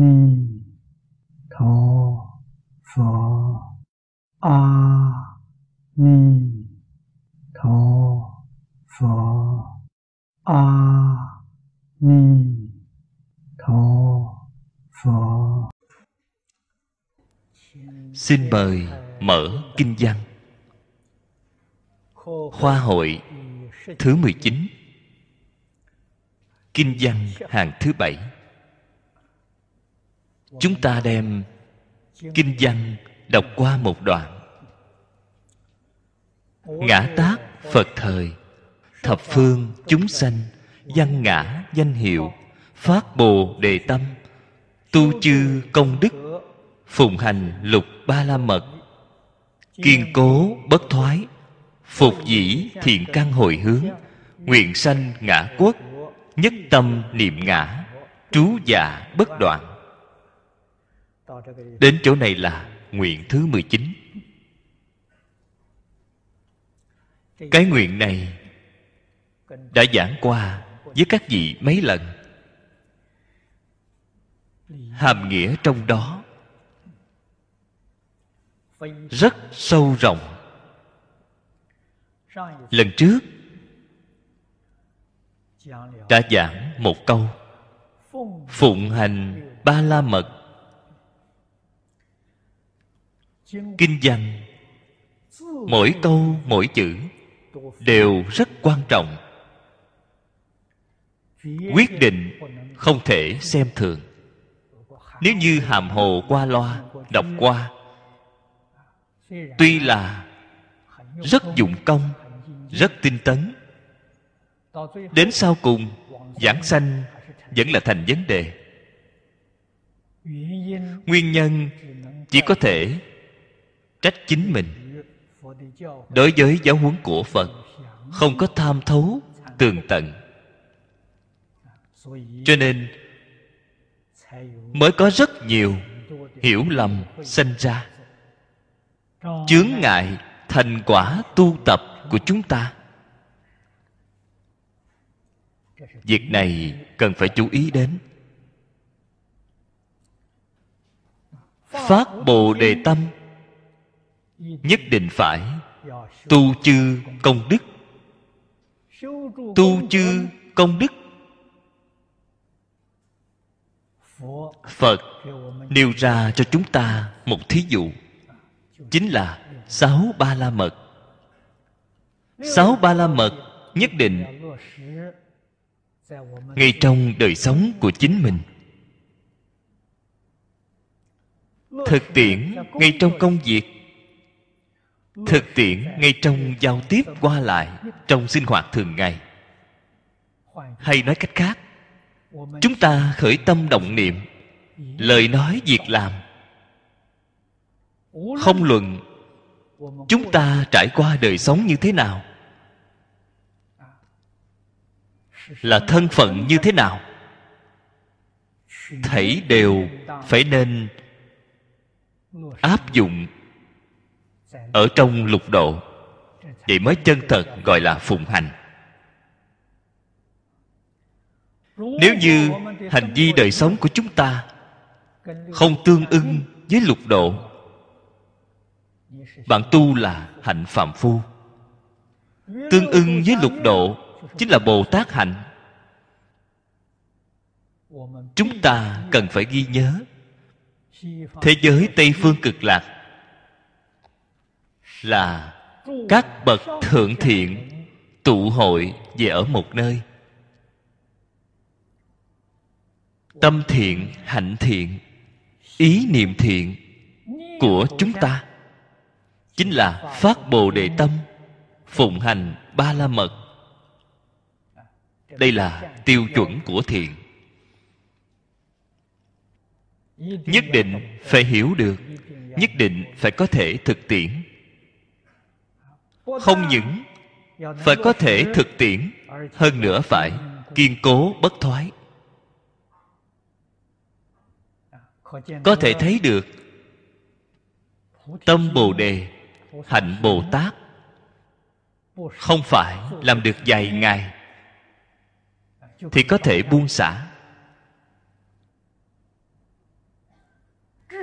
ni tho pho. A ni tho pho. A ni tho pho. Xin mời mở kinh văn. Khoa hội thứ 19 kinh văn hàng thứ bảy chúng ta đem kinh văn đọc qua một đoạn. Ngã tác phật thời, thập phương chúng sanh, văn ngã danh hiệu, phát bồ đề tâm, tu chư công đức, phụng hành lục ba la mật, kiên cố bất thoái, phục dĩ thiện căn hồi hướng, nguyện sanh ngã quốc, nhất tâm niệm ngã, trú dạ bất đoạn đến chỗ này là nguyện thứ 19 cái nguyện này đã giảng qua với các vị mấy lần. Hàm nghĩa trong đó rất sâu rộng. Lần trước đã giảng một câu, phụng hành ba la mật. Kinh văn. Mỗi câu, mỗi chữ đều rất quan trọng. Quyết định không thể xem thường. Nếu như hàm hồ qua loa, đọc qua, tuy là rất dụng công, rất tinh tấn, đến sau cùng, giảng sanh vẫn là thành vấn đề. Nguyên nhân chỉ có thể trách chính mình. Đối với giáo huấn của phật, không có tham thấu tường tận. Cho nên, mới có rất nhiều hiểu lầm sinh ra. Chướng ngại thành quả tu tập của chúng ta. Việc này cần phải chú ý đến. Phát bồ đề tâm nhất định phải. Tu chư công đức. Tu chư công đức. Phật nêu ra cho chúng ta một thí dụ. Chính là sáu ba la mật. Sáu ba la mật nhất định ngay trong đời sống của chính mình. Thực tiễn ngay trong công việc thực tiễn ngay trong giao tiếp qua lại, trong sinh hoạt thường ngày. Hay nói cách khác, chúng ta khởi tâm động niệm, lời nói việc làm. Không luận, chúng ta trải qua đời sống như thế nào? Là thân phận như thế nào? Thảy đều phải nên áp dụng ở trong lục độ, vậy mới chân thật gọi là phụng hành. Nếu như hành vi đời sống của chúng ta không tương ưng với lục độ, bạn tu là hạnh phạm phu. Tương ưng với lục độ chính là bồ tát hạnh. Chúng ta cần phải ghi nhớ, thế giới tây phương cực lạc là các bậc thượng thiện tụ hội về ở một nơi. Tâm thiện, hạnh thiện, ý niệm thiện của chúng ta chính là phát bồ đề tâm, phụng hành ba la mật đây là tiêu chuẩn của thiện. Nhất định phải hiểu được, nhất định phải có thể thực tiễn không những phải có thể thực tiễn, hơn nữa phải kiên cố, bất thoái. Có thể thấy được tâm bồ đề, hạnh bồ tát không phải làm được vài ngày thì có thể buông xả.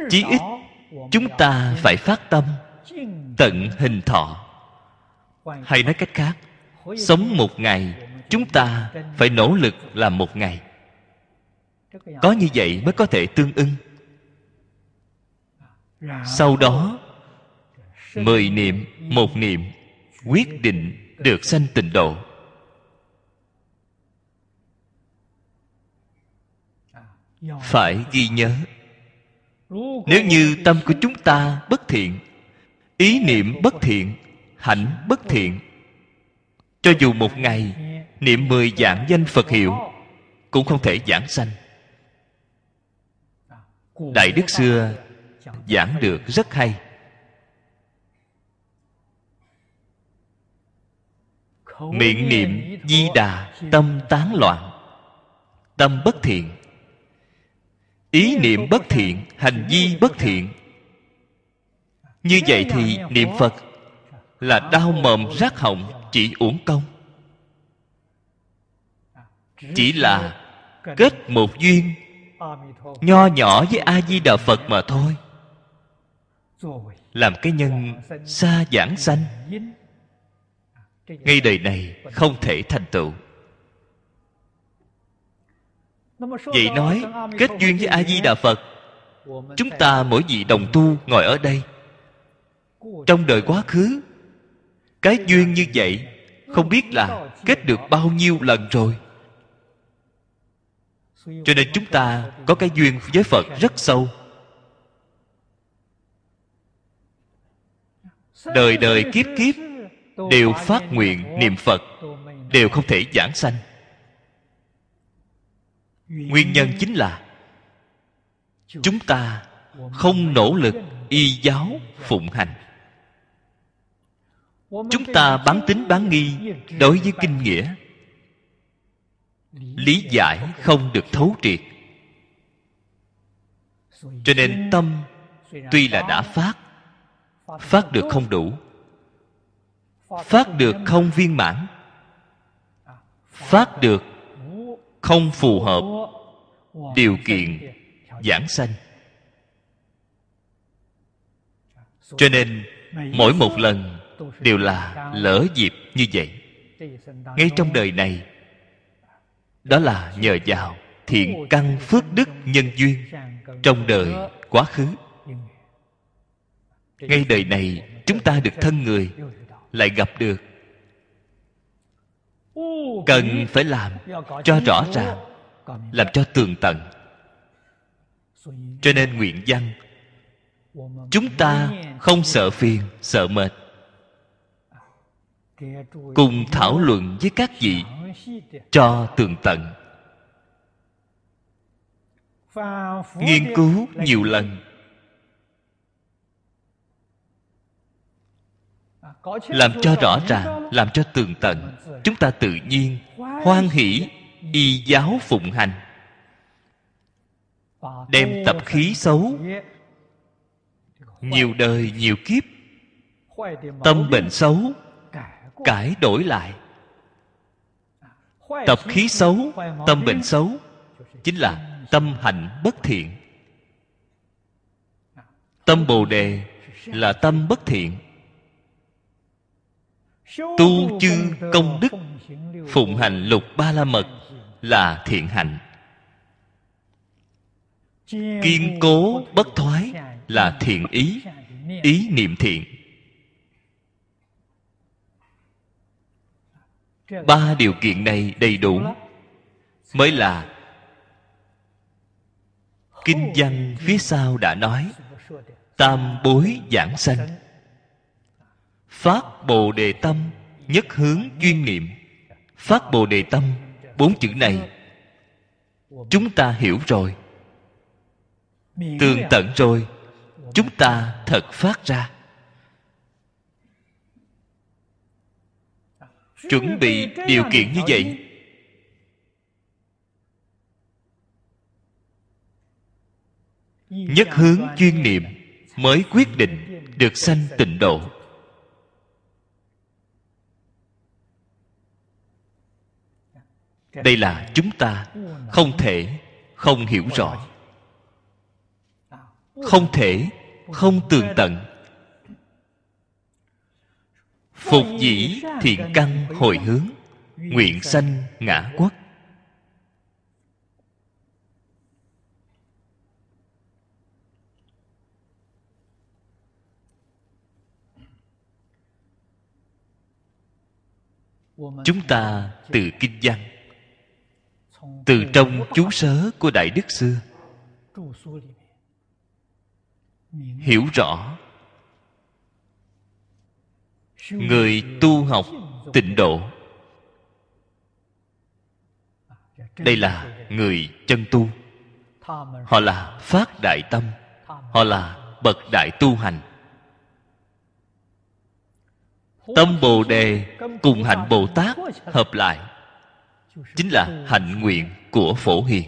Chí ít chúng ta phải phát tâm tận hình thọ hay nói cách khác, sống một ngày, chúng ta phải nỗ lực làm một ngày. Có như vậy mới có thể tương ưng. Sau đó, mười niệm, một niệm, quyết định được sanh tịnh độ. Phải ghi nhớ, nếu như tâm của chúng ta bất thiện, ý niệm bất thiện hạnh bất thiện. Cho dù một ngày niệm mười dạng danh phật hiệu, cũng không thể giảng sanh. Đại đức xưa giảng được rất hay. Miệng niệm di đà, tâm tán loạn, tâm bất thiện. Ý niệm bất thiện, hành vi bất thiện. Như vậy thì niệm phật là đau mồm rác họng chỉ uổng công. Chỉ là kết một duyên, nho nhỏ với a di đà phật mà thôi. Làm cái nhân xa giảng sanh, ngay đời này không thể thành tựu. Vậy nói, kết duyên với a di đà phật, chúng ta mỗi vị đồng tu ngồi ở đây. Trong đời quá khứ cái duyên như vậy, không biết là kết được bao nhiêu lần rồi. Cho nên chúng ta có cái duyên với phật rất sâu. Đời đời kiếp kiếp đều phát nguyện niệm phật, đều không thể giảng sanh. Nguyên nhân chính là chúng ta không nỗ lực y giáo phụng hành chúng ta bán tính bán nghi đối với kinh nghĩa. Lý giải không được thấu triệt. Cho nên tâm tuy là đã phát phát được không đủ, phát được không viên mãn, phát được không phù hợp điều kiện giảng sanh. Cho nên mỗi một lần đều là lỡ dịp như vậy. Ngay trong đời này, đó là nhờ vào thiện căn phước đức nhân duyên trong đời quá khứ. Ngay đời này, chúng ta được thân người, lại gặp được cần phải làm cho rõ ràng, làm cho tường tận. Cho nên nguyện văn, chúng ta không sợ phiền, sợ mệt cùng thảo luận với các vị cho tường tận. Nghiên cứu nhiều lần. Làm cho rõ ràng, làm cho tường tận, chúng ta tự nhiên hoan hỷ y giáo phụng hành. Đem tập khí xấu, nhiều đời nhiều kiếp, tâm bệnh xấu cải đổi lại. Tập khí xấu tâm bệnh xấu chính là tâm hạnh bất thiện. Tâm bồ đề là tâm bất thiện. Tu chư công đức phụng hành lục ba la mật là thiện hạnh. Kiên cố bất thoái là thiện ý ý niệm thiện ba điều kiện này đầy đủ. Mới là kinh văn phía sau đã nói, tam bối giảng sanh. Phát bồ đề tâm, nhất hướng chuyên niệm. Phát bồ đề tâm, bốn chữ này, chúng ta hiểu rồi. Tường tận rồi, chúng ta thật phát ra. Chuẩn bị điều kiện như vậy. Nhất hướng chuyên niệm mới quyết định được sanh tịnh độ. Đây là chúng ta không thể không hiểu rõ. Không thể không tường tận phục dĩ thiện căn hồi hướng nguyện sanh ngã quốc. Chúng ta từ kinh văn từ trong chú sớ của đại đức xưa hiểu rõ người tu học tịnh độ. Đây là người chân tu. Họ là phát đại tâm. Họ là bậc đại tu hành. Tâm bồ đề cùng hạnh bồ tát hợp lại, chính là hạnh nguyện của phổ hiền.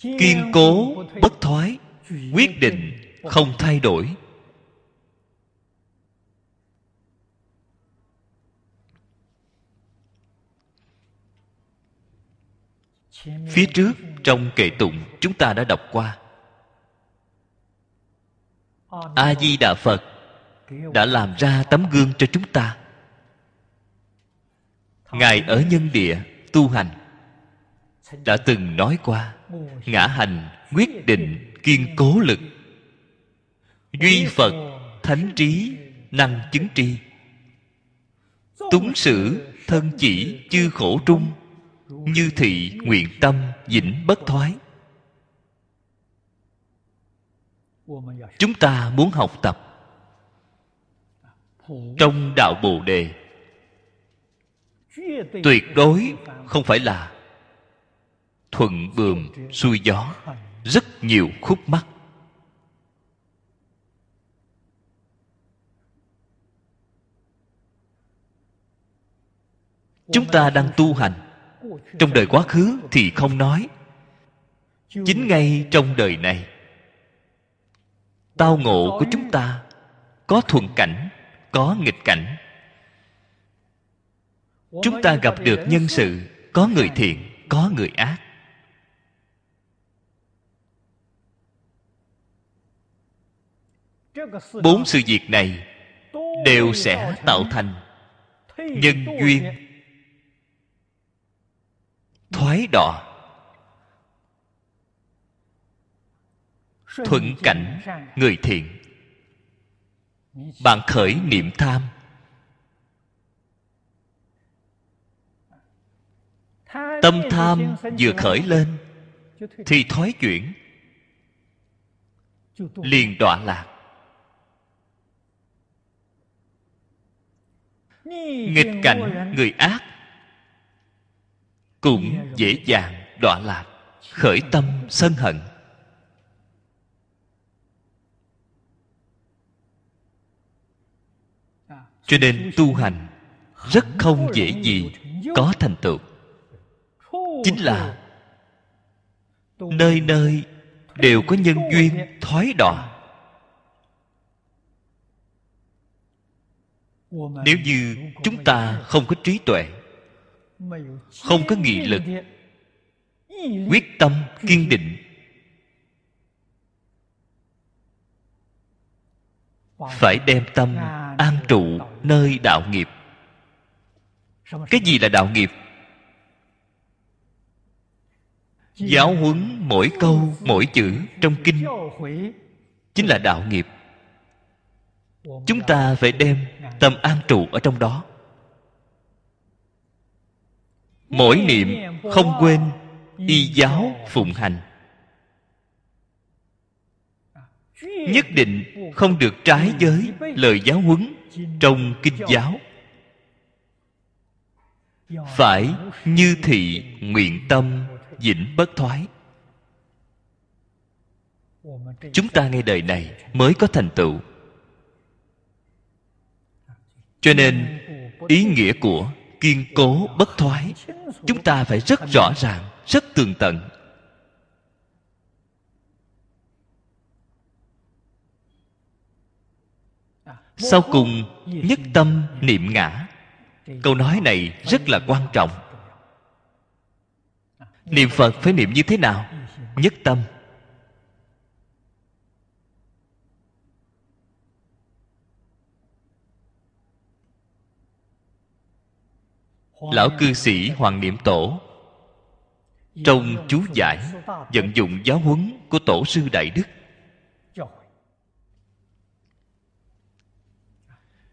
Kiên cố, bất thoái, quyết định, không thay đổi. Phía trước, trong kệ tụng chúng ta đã đọc qua. A di đà phật đã làm ra tấm gương cho chúng ta. Ngài ở nhân địa tu hành đã từng nói qua, ngã hành quyết định kiên cố lực. Duy phật, thánh trí, năng chứng tri. Túng sử, thân chỉ, chư khổ trung. Như thị, nguyện tâm, vĩnh bất thoái. Chúng ta muốn học tập trong đạo bồ đề. Tuyệt đối không phải là thuận bườm xuôi gió, rất nhiều khúc mắc. Chúng ta đang tu hành. Trong đời quá khứ thì không nói. Chính ngay trong đời này, tao ngộ của chúng ta có thuận cảnh, có nghịch cảnh. Chúng ta gặp được nhân sự, có người thiện, có người ác. Bốn sự việc này đều sẽ tạo thành nhân duyên. thoái đọa thuận cảnh người thiện. Bạn khởi niệm tham. Tâm tham vừa khởi lên thì thoái chuyển. Liền đọa lạc nghịch cảnh, người ác cũng dễ dàng đọa lạc khởi tâm sân hận. Cho nên tu hành rất không dễ gì có thành tựu. Chính là nơi nơi đều có nhân duyên thoái đọa. Nếu như chúng ta không có trí tuệ, không có nghị lực, quyết tâm kiên định, phải đem tâm an trụ nơi đạo nghiệp. Cái gì là đạo nghiệp? Giáo huấn mỗi câu, mỗi chữ trong kinh. Chính là đạo nghiệp. Chúng ta phải đem tâm an trụ ở trong đó. Mỗi niệm không quên y giáo phụng hành. Nhất định không được trái với lời giáo huấn trong kinh giáo. Phải như thị nguyện tâm vĩnh bất thoái. Chúng ta ngay đời này mới có thành tựu cho nên, ý nghĩa của kiên cố bất thoái, chúng ta phải rất rõ ràng, rất tường tận. Sau cùng, nhất tâm niệm ngã. Câu nói này rất là quan trọng. Niệm phật phải niệm như thế nào? Nhất tâm. Lão cư sĩ hoàng niệm tổ. Trong chú giải, vận dụng giáo huấn của tổ sư đại đức.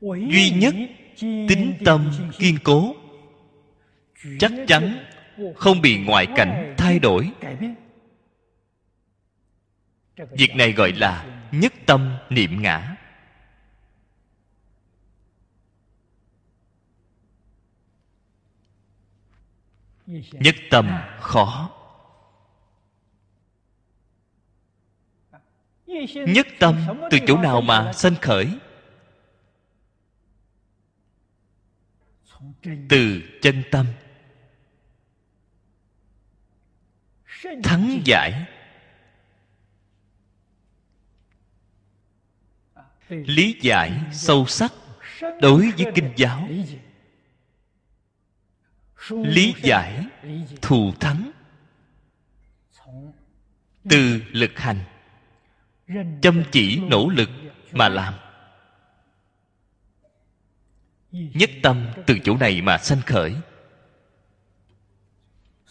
Duy nhất tính tâm kiên cố, chắc chắn không bị ngoại cảnh thay đổi. Việc này gọi là nhất tâm niệm ngã. Nhất tâm khó. Nhất tâm từ chỗ nào mà sanh khởi? Từ chân tâm. Thắng giải. Lý giải sâu sắc đối với kinh giáo lý giải, thù thắng. Từ lực hành, chăm chỉ nỗ lực mà làm. Nhất tâm từ chỗ này mà sanh khởi.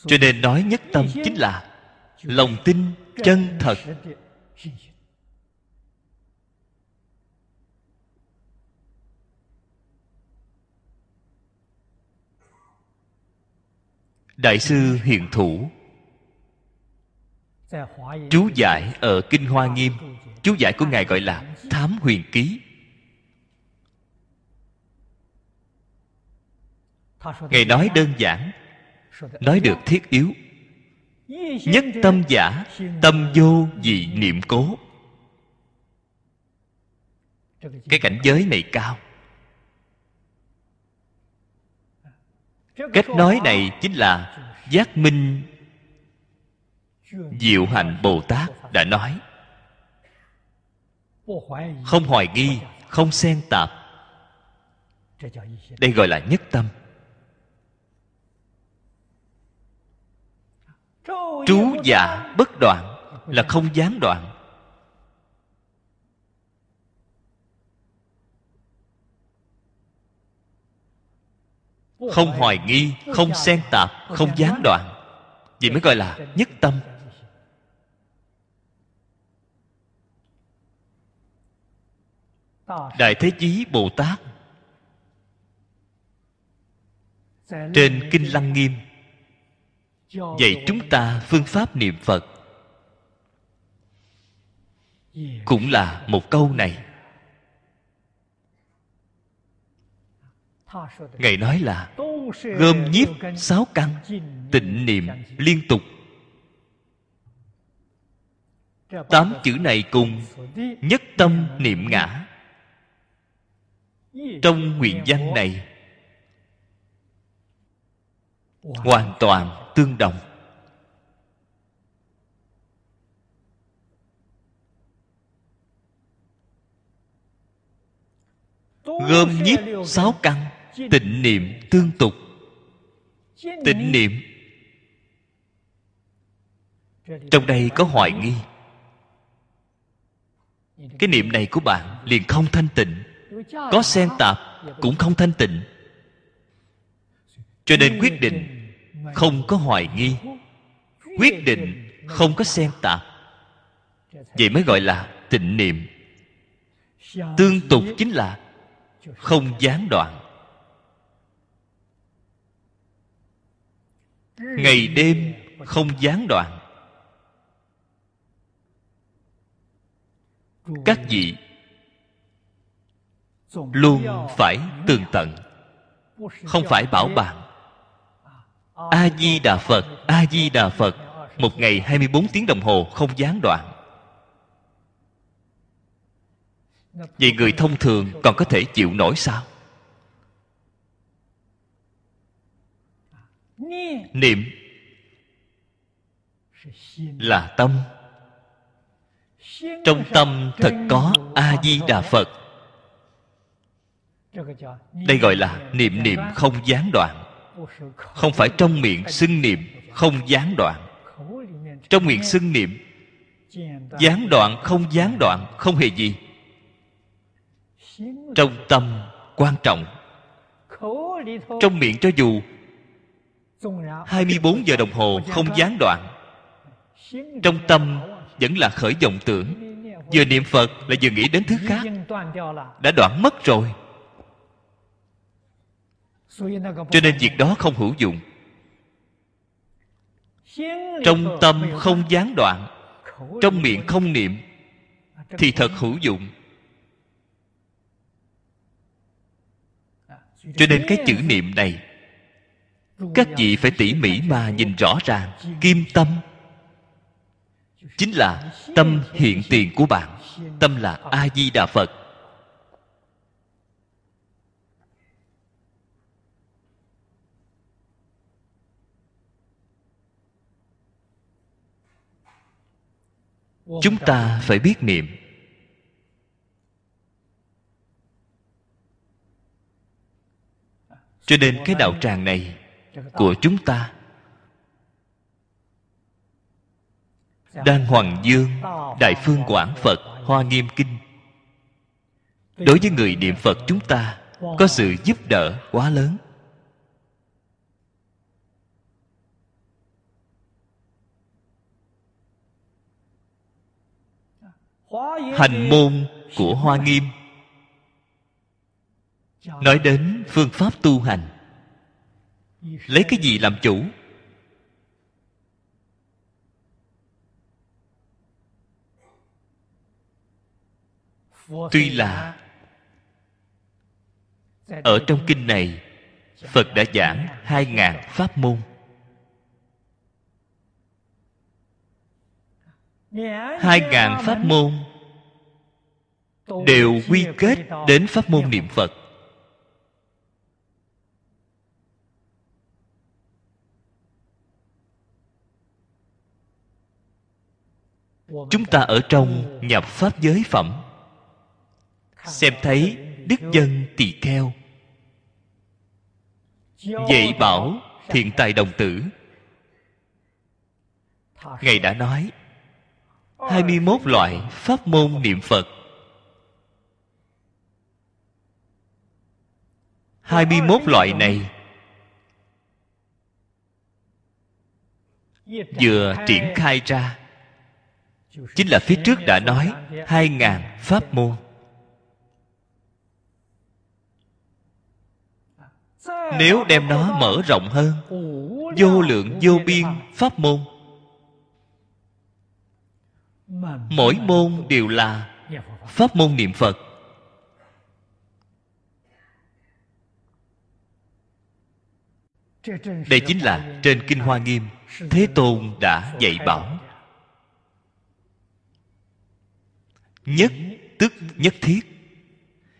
Cho nên nói nhất tâm chính là lòng tin chân thật. Đại sư hiền thủ. Chú giải ở kinh hoa nghiêm. Chú giải của ngài gọi là thám huyền ký. Ngài nói đơn giản, nói được thiết yếu. Nhất tâm giả, tâm vô vì niệm cố. Cái cảnh giới này cao. Cách nói này chính là giác minh diệu hạnh bồ tát đã nói. Không hoài nghi, không xen tạp. Đây gọi là nhất tâm. Trú dạ bất đoạn là không gián đoạn. Không hoài nghi, không xen tạp, không gián đoạn. Vậy mới gọi là nhất tâm. Đại thế chí bồ tát, trên kinh lăng nghiêm, dạy chúng ta phương pháp niệm phật. Cũng là một câu này. Ngài nói là gom nhiếp sáu căn tịnh niệm liên tục. Tám chữ này cùng nhất tâm niệm ngã. trong nguyện văn này hoàn toàn tương đồng. Gom nhiếp sáu căn tịnh niệm tương tục. Tịnh niệm. Trong đây có hoài nghi. Cái niệm này của bạn liền không thanh tịnh. Có xen tạp, cũng không thanh tịnh. Cho nên quyết định không có hoài nghi. Quyết định không có xen tạp. Vậy mới gọi là tịnh niệm. Tương tục chính là không gián đoạn. Ngày đêm không gián đoạn. Các vị luôn phải tường tận, không phải bảo bạn a di đà phật a di đà phật, một ngày 24 tiếng đồng hồ không gián đoạn. Vậy người thông thường còn có thể chịu nổi sao? Niệm là tâm. Trong tâm thật có a di đà phật. Đây gọi là niệm niệm không gián đoạn. Không phải trong miệng xưng niệm không gián đoạn. Trong miệng xưng niệm, gián đoạn không gián đoạn không hề gì. Trong tâm quan trọng. Trong miệng cho dù 24 giờ đồng hồ không gián đoạn. Trong tâm vẫn là khởi vọng tưởng. Vừa niệm phật là vừa nghĩ đến thứ khác. Đã đoạn mất rồi. Cho nên việc đó không hữu dụng. Trong tâm không gián đoạn, trong miệng không niệm, thì thật hữu dụng. Cho nên cái chữ niệm này các vị phải tỉ mỉ mà nhìn rõ ràng kim tâm. Chính là tâm hiện tiền của bạn, tâm là a di đà phật. Chúng ta phải biết niệm. Cho nên cái đạo tràng này của chúng ta. Đang hoàng dương, đại phương quảng phật, hoa nghiêm kinh. Đối với người niệm phật chúng ta, có sự giúp đỡ quá lớn. Hành môn của hoa nghiêm. Nói đến phương pháp tu hành lấy cái gì làm chủ? Tuy là ở trong kinh này, phật đã giảng hai ngàn pháp môn. Hai ngàn pháp môn đều quy kết đến pháp môn niệm phật. Chúng ta ở trong nhập pháp giới phẩm. Xem thấy đức dân tỳ kheo. Dạy bảo thiện tài đồng tử. Ngài đã nói 21 loại pháp môn niệm Phật. 21 loại này vừa triển khai ra chính là phía trước đã nói hai ngàn pháp môn. Nếu đem nó mở rộng hơn, vô lượng, vô biên pháp môn, mỗi môn đều là pháp môn niệm phật. Đây chính là trên kinh hoa nghiêm, thế tôn đã dạy bảo. Nhất tức nhất thiết.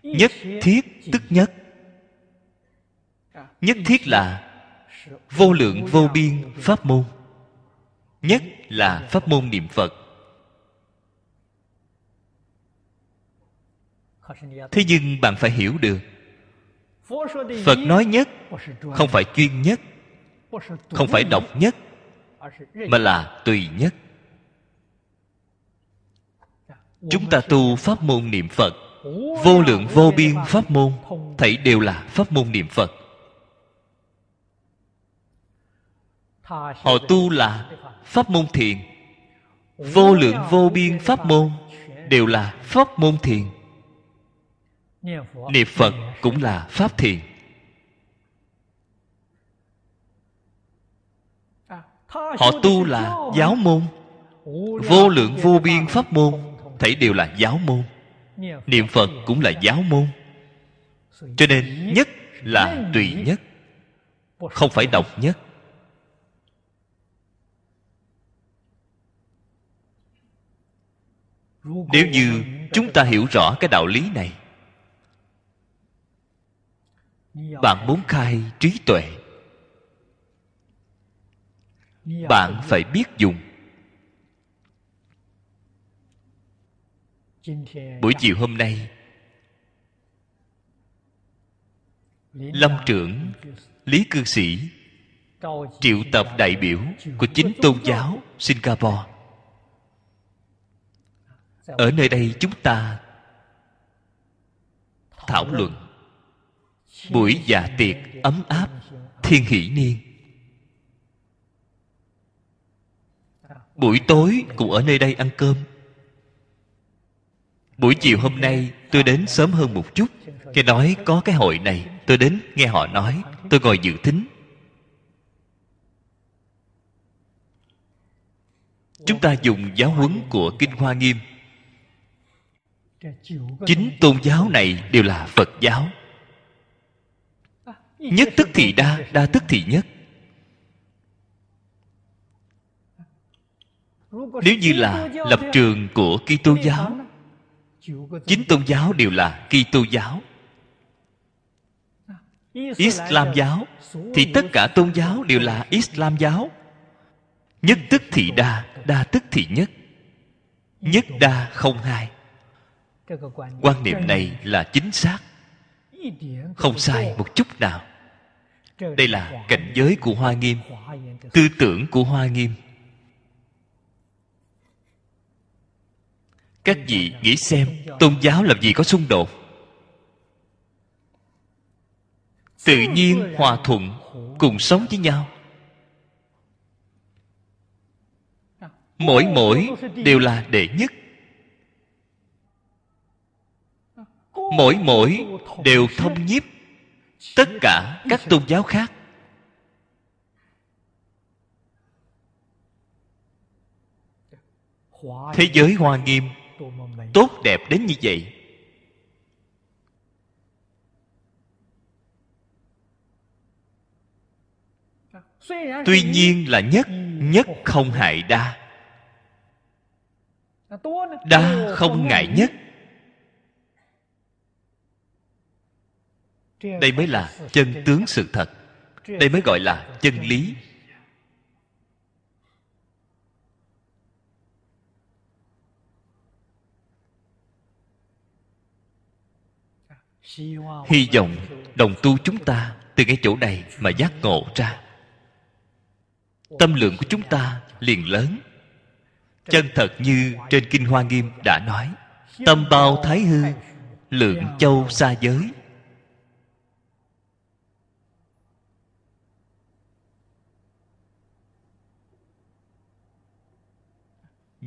Nhất thiết tức nhất. Nhất thiết là vô lượng, vô biên pháp môn. Nhất là pháp môn niệm phật. Thế nhưng bạn phải hiểu được, phật nói nhất không phải chuyên nhất, không phải độc nhất, mà là tùy nhất chúng ta tu pháp môn niệm phật. Vô lượng vô biên pháp môn thảy đều là pháp môn niệm phật. Họ tu là pháp môn thiền. Vô lượng vô biên pháp môn đều là pháp môn thiền. Niệm phật cũng là pháp thiền. Họ tu là giáo môn. Vô lượng vô biên pháp môn thảy đều là giáo môn. Niệm phật cũng là giáo môn. Cho nên nhất là tùy nhất, không phải độc nhất. Nếu như chúng ta hiểu rõ cái đạo lý này, bạn muốn khai trí tuệ, bạn phải biết dùng buổi chiều hôm nay lâm trưởng lý cư sĩ triệu tập đại biểu của chính tôn giáo singapore. Ở nơi đây chúng ta thảo luận buổi dạ tiệc ấm áp thiên hỷ niên. Buổi tối cũng ở nơi đây ăn cơm buổi chiều hôm nay, tôi đến sớm hơn một chút. Nghe nói có cái hội này. Tôi đến nghe họ nói. Tôi ngồi dự thính. Chúng ta dùng giáo huấn của kinh hoa nghiêm. Chính tôn giáo này đều là phật giáo. Nhất tức thì đa đa tức thì nhất. Nếu như là lập trường của kitô giáo chính tôn giáo đều là kitô giáo. Islam giáo thì tất cả tôn giáo đều là islam giáo. Nhất tức thì đa đa tức thì nhất. Nhất đa không hai. Quan niệm này là chính xác. Không sai một chút nào. Đây là cảnh giới của hoa nghiêm tư tưởng của hoa nghiêm các vị nghĩ xem, tôn giáo làm gì có xung đột? Tự nhiên, hòa thuận, cùng sống với nhau. Mỗi mỗi đều là đệ nhất. Mỗi mỗi đều thông nhiếp tất cả các tôn giáo khác. Thế giới hoa nghiêm tốt đẹp đến như vậy. Tuy nhiên là nhất nhất không hại đa. Đa không ngại nhất. Đây mới là chân tướng sự thật. Đây mới gọi là chân lý. Hy vọng đồng tu chúng ta từ cái chỗ này mà giác ngộ ra. Tâm lượng của chúng ta liền lớn. Chân thật như trên kinh hoa nghiêm đã nói, tâm bao thái hư, lượng châu xa giới.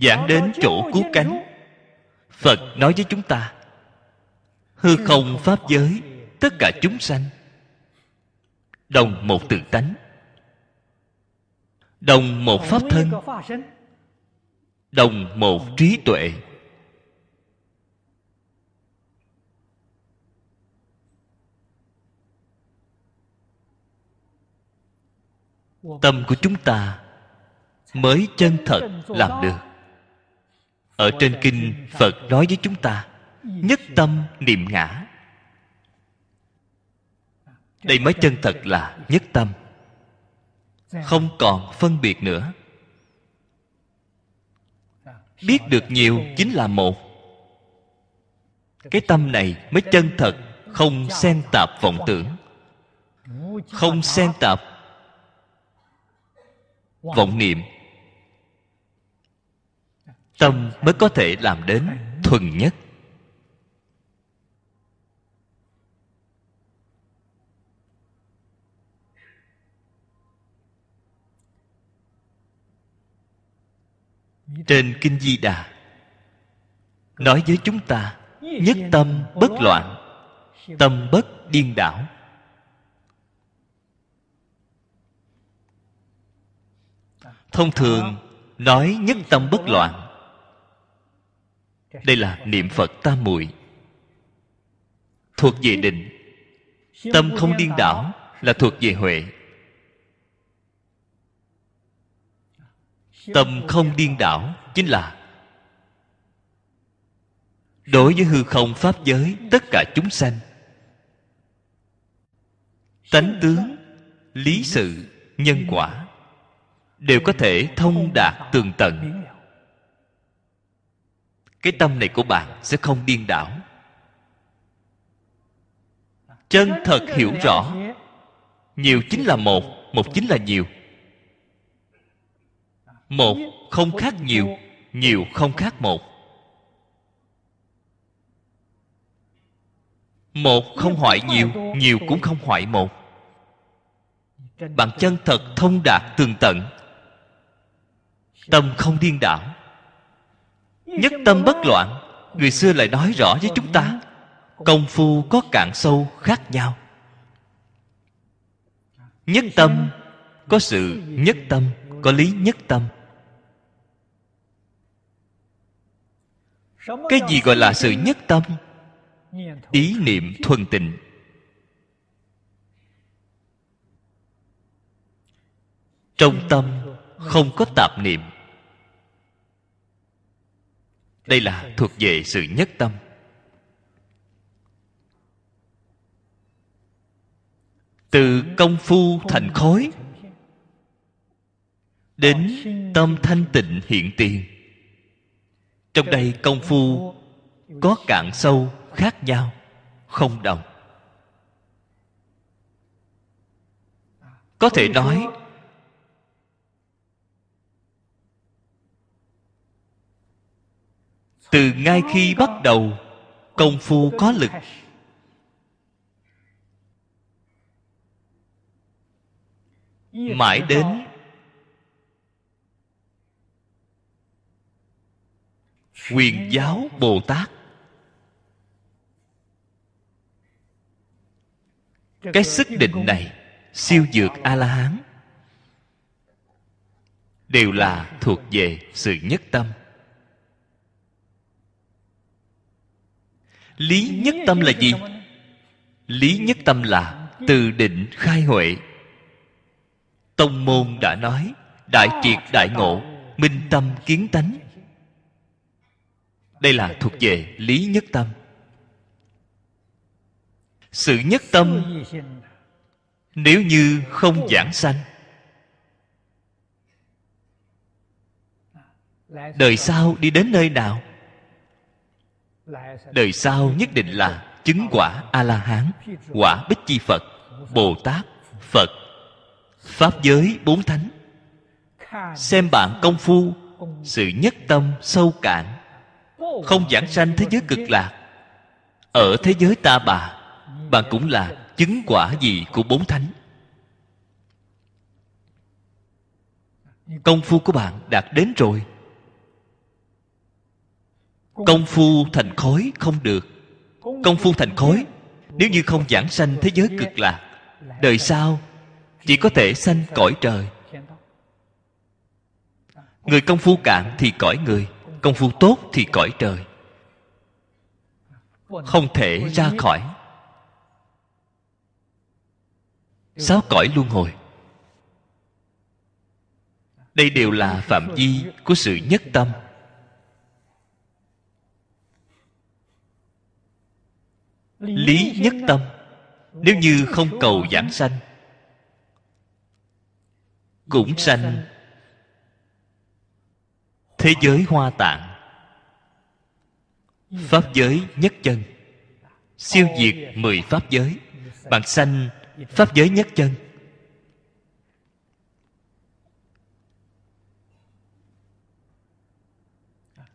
Giảng đến chỗ cứu cánh, phật nói với chúng ta hư không pháp giới, tất cả chúng sanh. Đồng một tự tánh. Đồng một pháp thân. Đồng một trí tuệ. Tâm của chúng ta mới chân thật làm được. Ở trên kinh phật nói với chúng ta nhất tâm niệm ngã. Đây mới chân thật là nhất tâm. Không còn phân biệt nữa. Biết được nhiều chính là một. Cái tâm này mới chân thật, không xen tạp vọng tưởng. Không xen tạp vọng niệm. Tâm mới có thể làm đến thuần nhất. Trên kinh di đà, nói với chúng ta, nhất tâm bất loạn, tâm bất điên đảo. Thông thường, nói nhất tâm bất loạn, đây là niệm phật tam muội. Thuộc về định, tâm không điên đảo là thuộc về huệ. Tâm không điên đảo, chính là đối với hư không pháp giới, tất cả chúng sanh, tánh tướng, lý sự, nhân quả đều có thể thông đạt tường tận. Cái tâm này của bạn sẽ không điên đảo. Chân thật hiểu rõ, nhiều chính là một một chính là nhiều một không khác nhiều nhiều không khác một. Một không hoại nhiều nhiều cũng không hoại một. Bạn chân thật thông đạt tường tận. Tâm không điên đảo. Nhất tâm bất loạn, người xưa lại nói rõ với chúng ta. Công phu có cạn sâu khác nhau. Nhất tâm có sự nhất tâm, có lý nhất tâm. Cái gì gọi là sự nhất tâm? Ý niệm thuần tịnh. Trong tâm không có tạp niệm. Đây là thuộc về sự nhất tâm. Từ công phu thành khối đến tâm thanh tịnh hiện tiền trong đây công phu có cạn sâu khác nhau, không đồng. Có thể nói, từ ngay khi bắt đầu công phu có lực, mãi đến quyền giáo bồ tát. Cái sức định này siêu dược a la hán đều là thuộc về sự nhất tâm. Lý nhất tâm là gì? Lý nhất tâm là từ định khai huệ. Tông môn đã nói, đại triệt đại ngộ, minh tâm kiến tánh đây là thuộc về lý nhất tâm. Sự nhất tâm nếu như không giảng sanh, đời sau đi đến nơi nào? Đời sau nhất định là chứng quả a la hán quả bích chi phật bồ tát phật, pháp giới bốn thánh. Xem bạn công phu, sự nhất tâm sâu cạn không giảng sanh thế giới cực lạc. Ở thế giới ta bà bạn cũng là chứng quả gì của bốn thánh. Công phu của bạn đạt đến rồi. Công phu thành khối không được. Công phu thành khối nếu như không giảng sanh thế giới cực lạc, đời sau chỉ có thể sanh cõi trời. Người công phu cạn thì cõi người công phu tốt thì cõi trời. Không thể ra khỏi. Sáu cõi luân hồi. Đây đều là phạm vi của sự nhất tâm. Lý nhất tâm. Nếu như không cầu giảng sanh, cũng sanh thế giới hoa tạng. Pháp giới nhất chân. Siêu diệt mười pháp giới. Bạn sanh pháp giới nhất chân.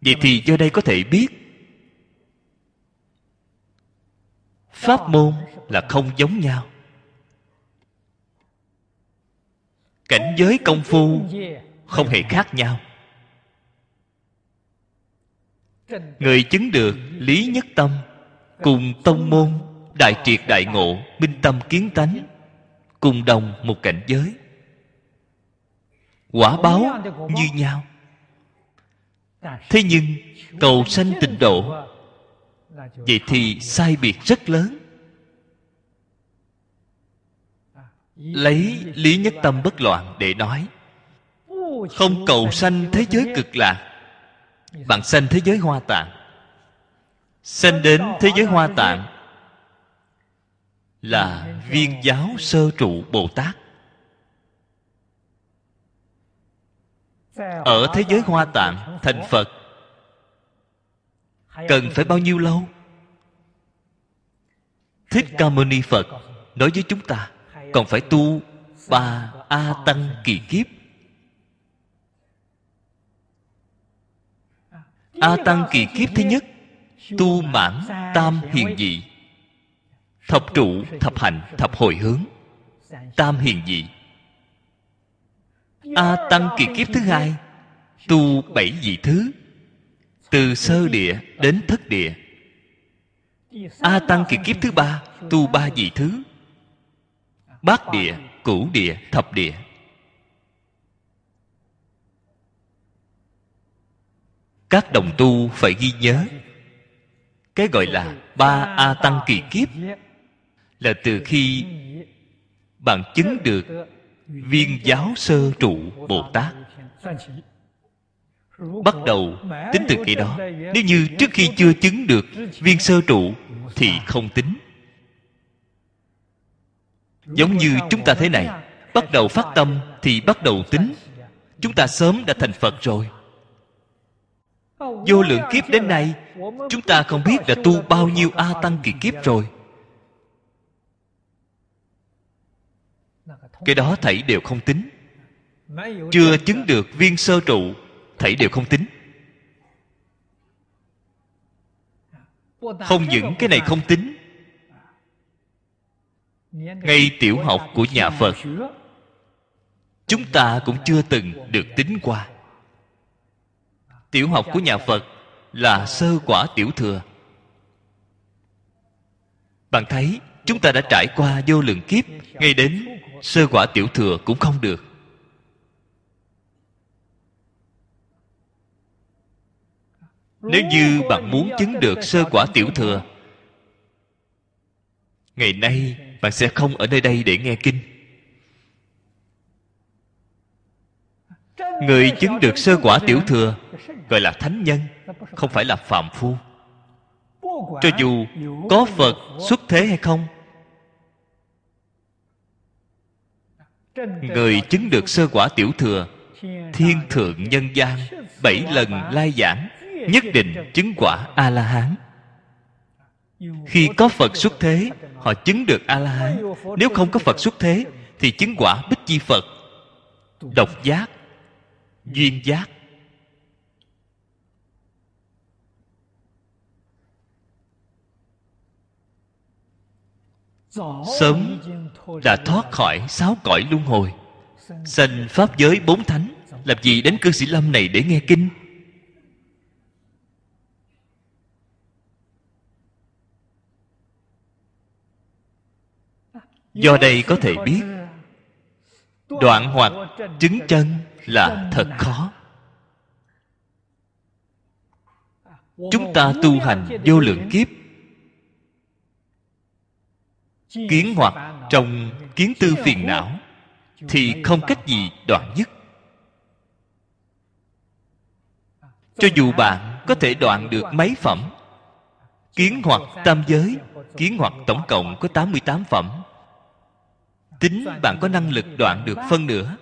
Vậy thì do đây có thể biết, pháp môn là không giống nhau. Cảnh giới công phu không hề khác nhau người chứng được lý nhất tâm, cùng tông môn, đại triệt đại ngộ, minh tâm kiến tánh, cùng đồng một cảnh giới. Quả báo như nhau. Thế nhưng cầu sanh tịnh độ, vậy thì sai biệt rất lớn. Lấy lý nhất tâm bất loạn để nói, không cầu sanh thế giới cực lạc bạn sanh thế giới hoa tạng. Sanh đến thế giới hoa tạng là viên giáo sơ trụ bồ tát. Ở thế giới hoa tạng, thành phật, cần phải bao nhiêu lâu? Thích ca mâu ni phật nói với chúng ta còn phải tu ba a tăng kỳ kiếp. A tăng kỳ kiếp thứ nhất, tu mãn tam hiền dị. Thập trụ, thập hành, thập hồi hướng. Tam hiền dị. A tăng kỳ kiếp thứ hai, tu bảy dị thứ. Từ sơ địa đến thất địa. A tăng kỳ kiếp thứ ba, tu ba dị thứ. Bát địa, cửu địa, thập địa. Các đồng tu phải ghi nhớ. Cái gọi là ba a tăng kỳ kiếp là từ khi bạn chứng được viên giáo sơ trụ bồ tát. Bắt đầu tính từ kỳ đó, nếu như trước khi chưa chứng được viên sơ trụ thì không tính. Giống như chúng ta thế này, bắt đầu phát tâm thì bắt đầu tính. Chúng ta sớm đã thành phật rồi vô lượng kiếp đến nay, chúng ta không biết đã tu bao nhiêu a tăng kỳ kiếp rồi. Cái đó thảy đều không tính. Chưa chứng được viên sơ trụ, thảy đều không tính. Không những cái này không tính, ngay tiểu học của nhà phật, chúng ta cũng chưa từng được tính qua tiểu học của nhà phật là sơ quả tiểu thừa. Bạn thấy, chúng ta đã trải qua vô lượng kiếp, ngay đến sơ quả tiểu thừa cũng không được. Nếu như bạn muốn chứng được sơ quả tiểu thừa, ngày nay bạn sẽ không ở nơi đây để nghe kinh. Người chứng được sơ quả tiểu thừa gọi là thánh nhân, không phải là phạm phu. Cho dù có phật xuất thế hay không, người chứng được sơ quả tiểu thừa, thiên thượng nhân gian bảy lần lai giảng, nhất định chứng quả a la hán khi có phật xuất thế, họ chứng được a la hán nếu không có phật xuất thế, thì chứng quả bích chi phật. Độc giác, duyên giác sớm đã thoát khỏi sáu cõi luân hồi. Sanh pháp giới bốn thánh. Làm gì đến cư sĩ lâm này để nghe kinh? Do đây có thể biết, đoạn hoặc chứng chân là thật khó. Chúng ta tu hành vô lượng kiếp kiến hoặc trong kiến tư phiền não thì không cách gì đoạn dứt. Cho dù bạn có thể đoạn được mấy phẩm kiến hoặc tam giới kiến hoặc tổng cộng có 88 phẩm. Tính bạn có năng lực đoạn được phân nửa.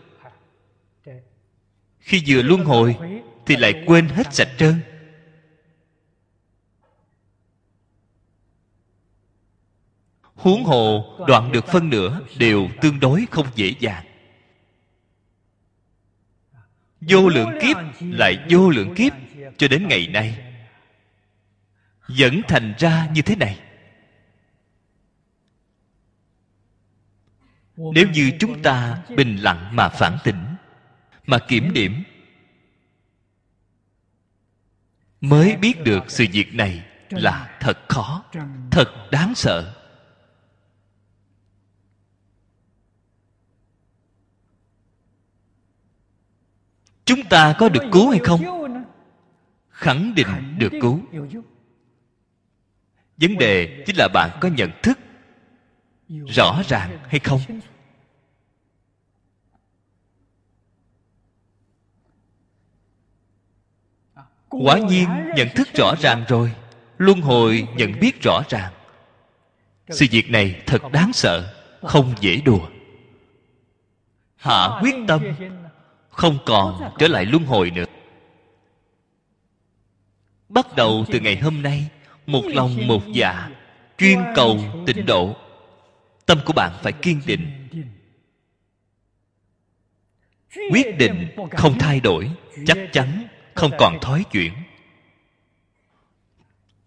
Khi vừa luân hồi thì lại quên hết sạch trơn huống hồ, đoạn được phân nửa đều tương đối không dễ dàng. Vô lượng kiếp lại vô lượng kiếp cho đến ngày nay. Vẫn thành ra như thế này. Nếu như chúng ta bình lặng mà phản tỉnh, mà kiểm điểm, mới biết được sự việc này là thật khó, thật đáng sợ. Chúng ta có được cứu hay không? Khẳng định được cứu. Vấn đề chính là bạn có nhận thức rõ ràng hay không? Quả nhiên nhận thức rõ ràng rồi, luân hồi nhận biết rõ ràng. Sự việc này thật đáng sợ, không dễ đùa. Hạ quyết tâm không còn trở lại luân hồi nữa. Bắt đầu từ ngày hôm nay, một lòng một dạ chuyên cầu tịnh độ. Tâm của bạn phải kiên định. Quyết định không thay đổi, chắc chắn không còn thói chuyển.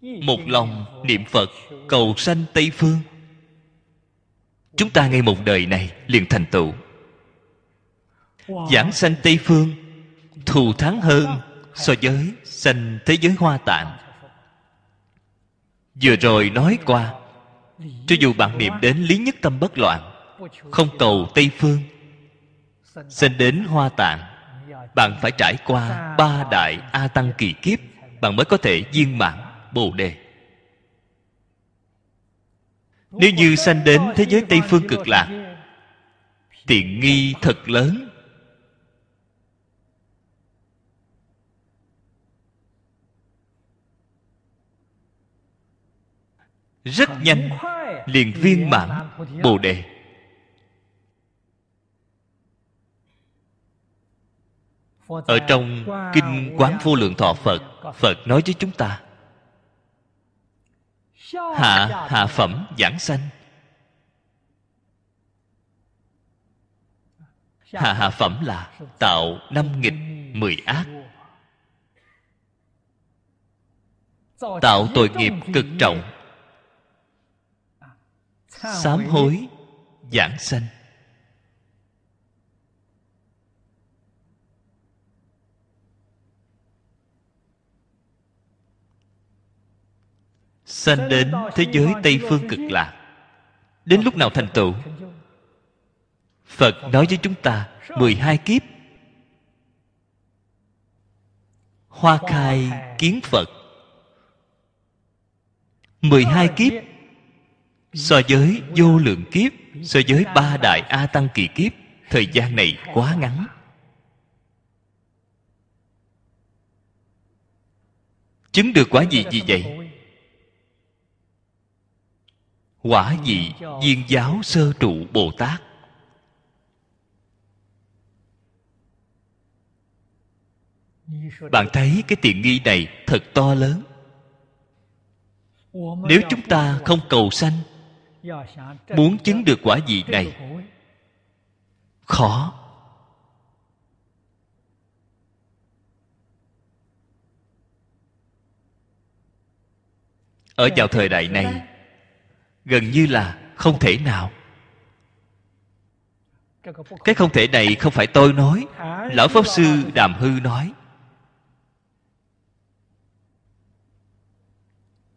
Một lòng niệm phật cầu sanh tây phương. Chúng ta ngay một đời này liền thành tựu giảng sanh tây phương thù thắng hơn so với sanh thế giới hoa tạng. Vừa rồi nói qua cho dù bạn niệm đến lý nhất tâm bất loạn không cầu tây phương sinh đến hoa tạng bạn phải trải qua ba đại a tăng kỳ kiếp bạn mới có thể viên mãn bồ đề. Nếu như sanh đến thế giới tây phương cực lạc tiện nghi thật lớn rất nhanh liền viên mãn bồ đề. Ở trong kinh quán vô lượng thọ phật phật nói với chúng ta hạ hạ phẩm giảng sanh. Hạ hạ phẩm là tạo năm nghịch mười ác. Tạo tội nghiệp cực trọng sám hối, giảng sanh. Sanh đến thế giới tây phương cực lạc đến lúc nào thành tựu? Phật nói với chúng ta 12 kiếp. Hoa khai kiến phật. 12 kiếp so với vô lượng kiếp, so với ba đại a tăng kỳ kiếp, thời gian này quá ngắn. Chứng được quả gì gì vậy? Quả vị viên giáo sơ trụ bồ tát. Bạn thấy cái tiện nghi này thật to lớn. Nếu chúng ta không cầu sanh muốn chứng được quả vị này? khó. Ở vào thời đại này gần như là không thể nào. Cái không thể này không phải tôi nói lão pháp sư đàm hư nói.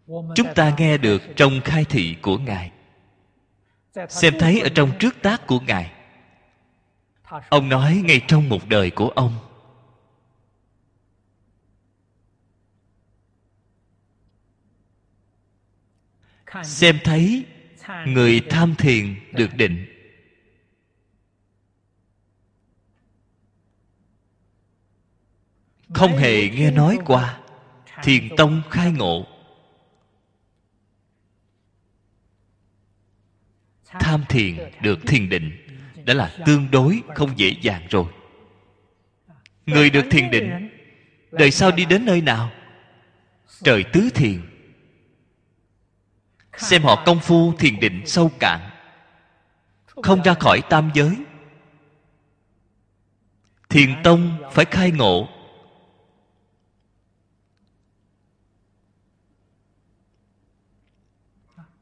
Chúng ta nghe được trong khai thị của ngài xem thấy ở trong trước tác của ngài. Ông nói ngay trong một đời của ông. Xem thấy người tham thiền được định. Không hề nghe nói qua, thiền tông khai ngộ. Tham thiền được thiền định đã là tương đối không dễ dàng rồi. Người được thiền định, đời sau đi đến nơi nào? Trời tứ thiền. Xem họ công phu thiền định sâu cạn, không ra khỏi tam giới. Thiền tông phải khai ngộ.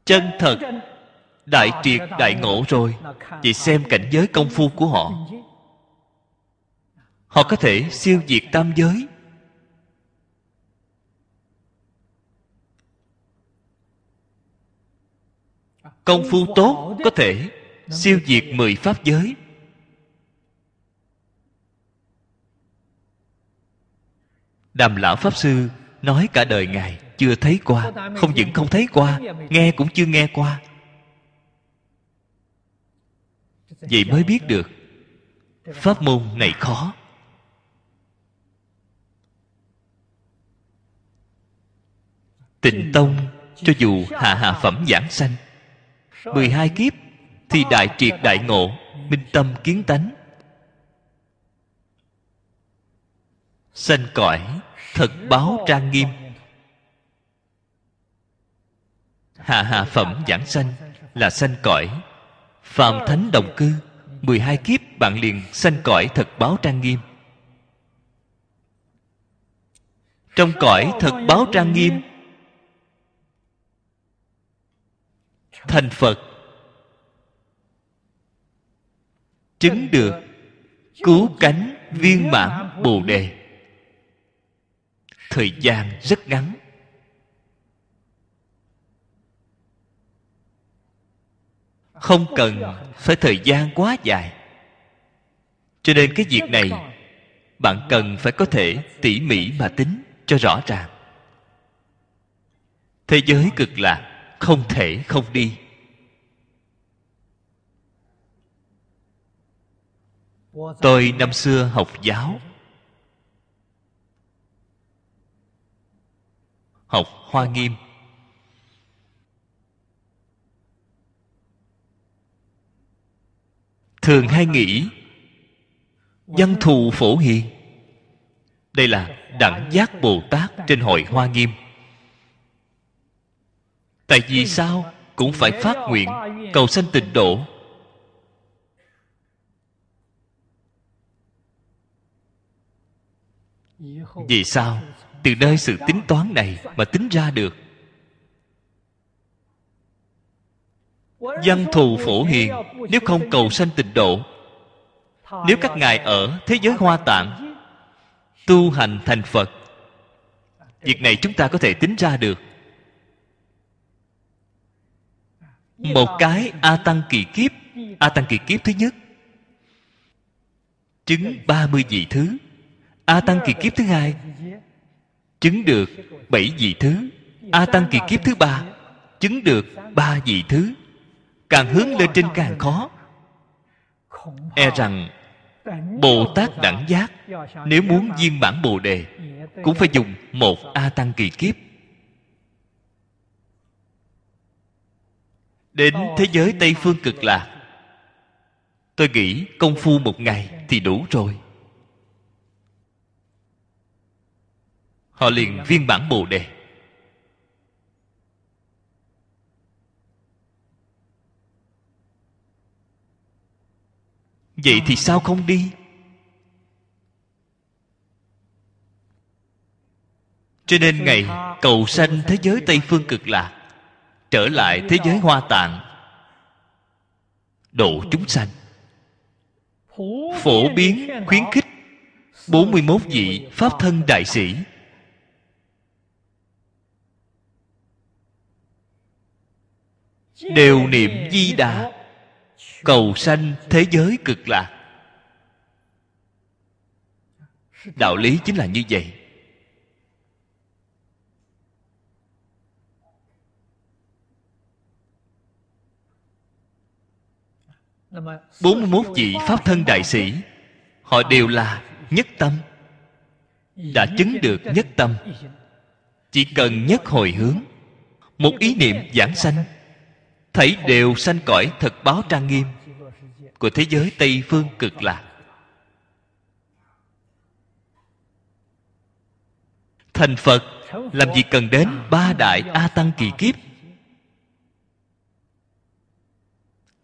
Chân thật đại triệt, đại ngộ rồi. Vậy xem cảnh giới công phu của họ. Họ có thể siêu diệt tam giới. Công phu tốt có thể siêu diệt mười pháp giới. Đàm lão pháp sư nói cả đời ngài chưa thấy qua, không những không thấy qua, nghe cũng chưa nghe qua. Vậy mới biết được, pháp môn này khó. Tịnh tông cho dù hạ hạ phẩm giảng sanh 12 kiếp thì đại triệt đại ngộ, minh tâm kiến tánh. Sanh cõi thật báo trang nghiêm. Hạ hạ phẩm giảng sanh là sanh cõi phạm thánh đồng cư 12 kiếp, bạn liền sanh cõi thật báo trang nghiêm. Trong cõi thật báo trang nghiêm, thành phật. Chứng được cứu cánh viên mãn bồ đề. Thời gian rất ngắn. Không cần phải thời gian quá dài. Cho nên cái việc này, bạn cần phải có thể tỉ mỉ mà tính cho rõ ràng. Thế giới cực lạc không thể không đi. Tôi năm xưa học giáo, học hoa nghiêm. Thường hay nghĩ văn thù phổ hiền. Đây là đẳng giác bồ tát trên hội hoa nghiêm. Tại vì sao cũng phải phát nguyện cầu sanh tịnh độ? Vì sao từ nơi sự tính toán này mà tính ra được? Văn thù phổ hiền, nếu không cầu sanh tịnh độ, nếu các ngài ở thế giới hoa tạng, tu hành thành phật, việc này chúng ta có thể tính ra được. Một cái a tăng kỳ kiếp, a tăng kỳ kiếp thứ nhất, chứng 30 vị thứ. A tăng kỳ kiếp thứ hai, chứng được bảy vị thứ. A tăng kỳ kiếp thứ ba, chứng được ba vị thứ càng hướng lên trên càng khó. E rằng bồ tát đẳng giác, nếu muốn viên bản bồ đề, cũng phải dùng một a tăng kỳ kiếp. Đến thế giới tây phương cực lạc, tôi nghĩ công phu một ngày thì đủ rồi. Họ liền viên bản bồ đề. Vậy thì sao không đi? Cho nên ngày cầu sanh thế giới tây phương cực lạc trở lại thế giới hoa tạng độ chúng sanh. Phổ biến khuyến khích 41 vị Pháp thân đại sĩ. Đều niệm di đà Cầu sanh thế giới cực lạc. Đạo lý chính là như vậy. 41 vị Pháp thân đại sĩ, Họ đều là nhất tâm, Đã chứng được nhất tâm. Chỉ cần nhất hồi hướng, Một ý niệm giảng sanh Thấy đều sanh cõi thật báo trang nghiêm, Của thế giới Tây Phương cực lạc. Thành Phật, Làm gì cần đến ba đại A Tăng kỳ kiếp?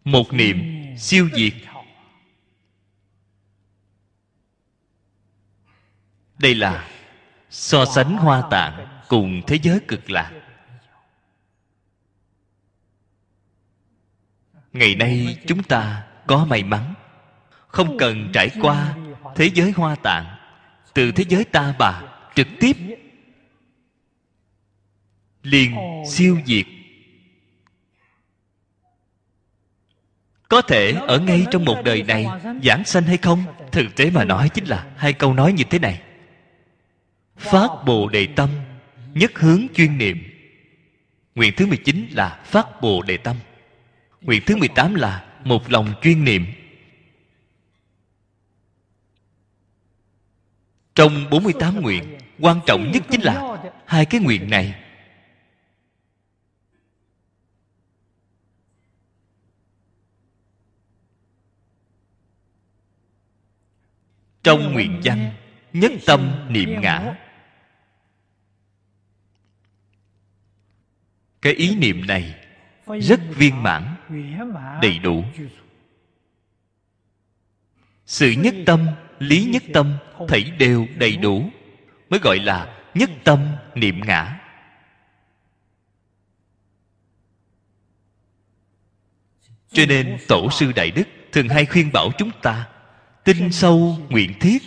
Một niệm siêu diệt. Đây là so sánh hoa tạng cùng thế giới cực lạc. Ngày nay chúng ta có may mắn. Không cần trải qua thế giới hoa tạng. Từ thế giới ta bà trực tiếp liền siêu diệt. Có thể ở ngay trong một đời này giảng sanh hay không? Thực tế mà nói chính là hai câu nói như thế này. Phát bồ đề tâm, nhất hướng chuyên niệm. Nguyện thứ 19 là phát bồ đề tâm nguyện thứ 18 là một lòng chuyên niệm. Trong 48 nguyện, quan trọng nhất chính là hai cái nguyện này. Trong nguyện văn, nhất tâm niệm ngã. Cái ý niệm này rất viên mãn đầy đủ. Sự nhất tâm, lý nhất tâm thảy đều đầy đủ, mới gọi là nhất tâm niệm ngã. Cho nên tổ sư đại đức thường hay khuyên bảo chúng ta, tin sâu nguyện thiết,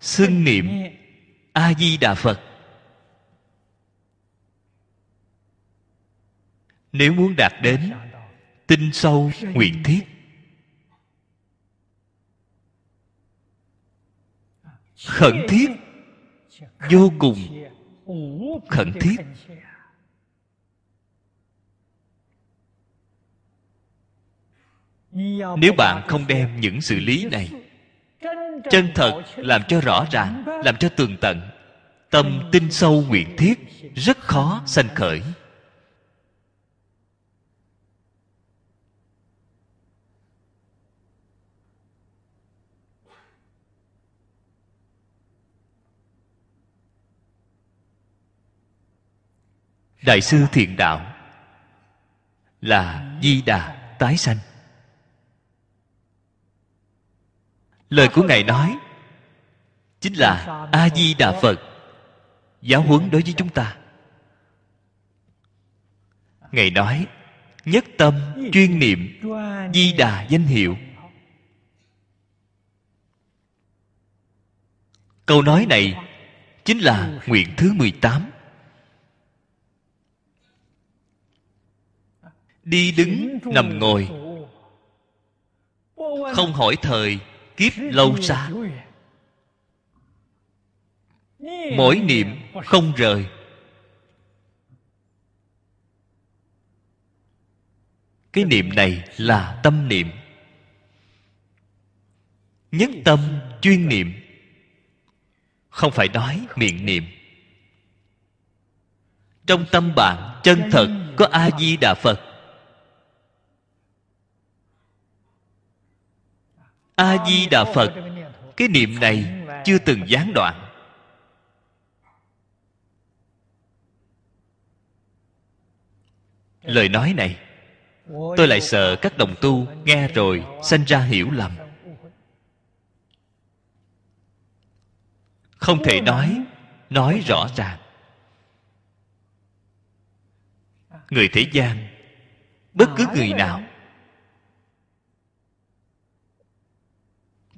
xưng niệm a di đà phật. Nếu muốn đạt đến tinh sâu, nguyện thiết. Khẩn thiết. Vô cùng khẩn thiết. Nếu bạn không đem những sự lý này, chân thật làm cho rõ ràng, làm cho tường tận, tâm tinh sâu nguyện thiết rất khó sanh khởi. Đại sư thiện đạo là di đà tái sanh. Lời của ngài nói chính là a di đà phật, giáo huấn đối với chúng ta. Ngài nói nhất tâm chuyên niệm di đà danh hiệu. Câu nói này chính là nguyện thứ 18 đi đứng, nằm ngồi. Không hỏi thời, kiếp lâu xa. Mỗi niệm không rời. Cái niệm này là tâm niệm. Nhất tâm chuyên niệm. Không phải nói miệng niệm. Trong tâm bạn chân thật có a di đà phật. A di đà phật, cái niệm này chưa từng gián đoạn. Lời nói này, tôi lại sợ các đồng tu nghe rồi sanh ra hiểu lầm. Không thể nói nói rõ ràng. Người thế gian, bất cứ người nào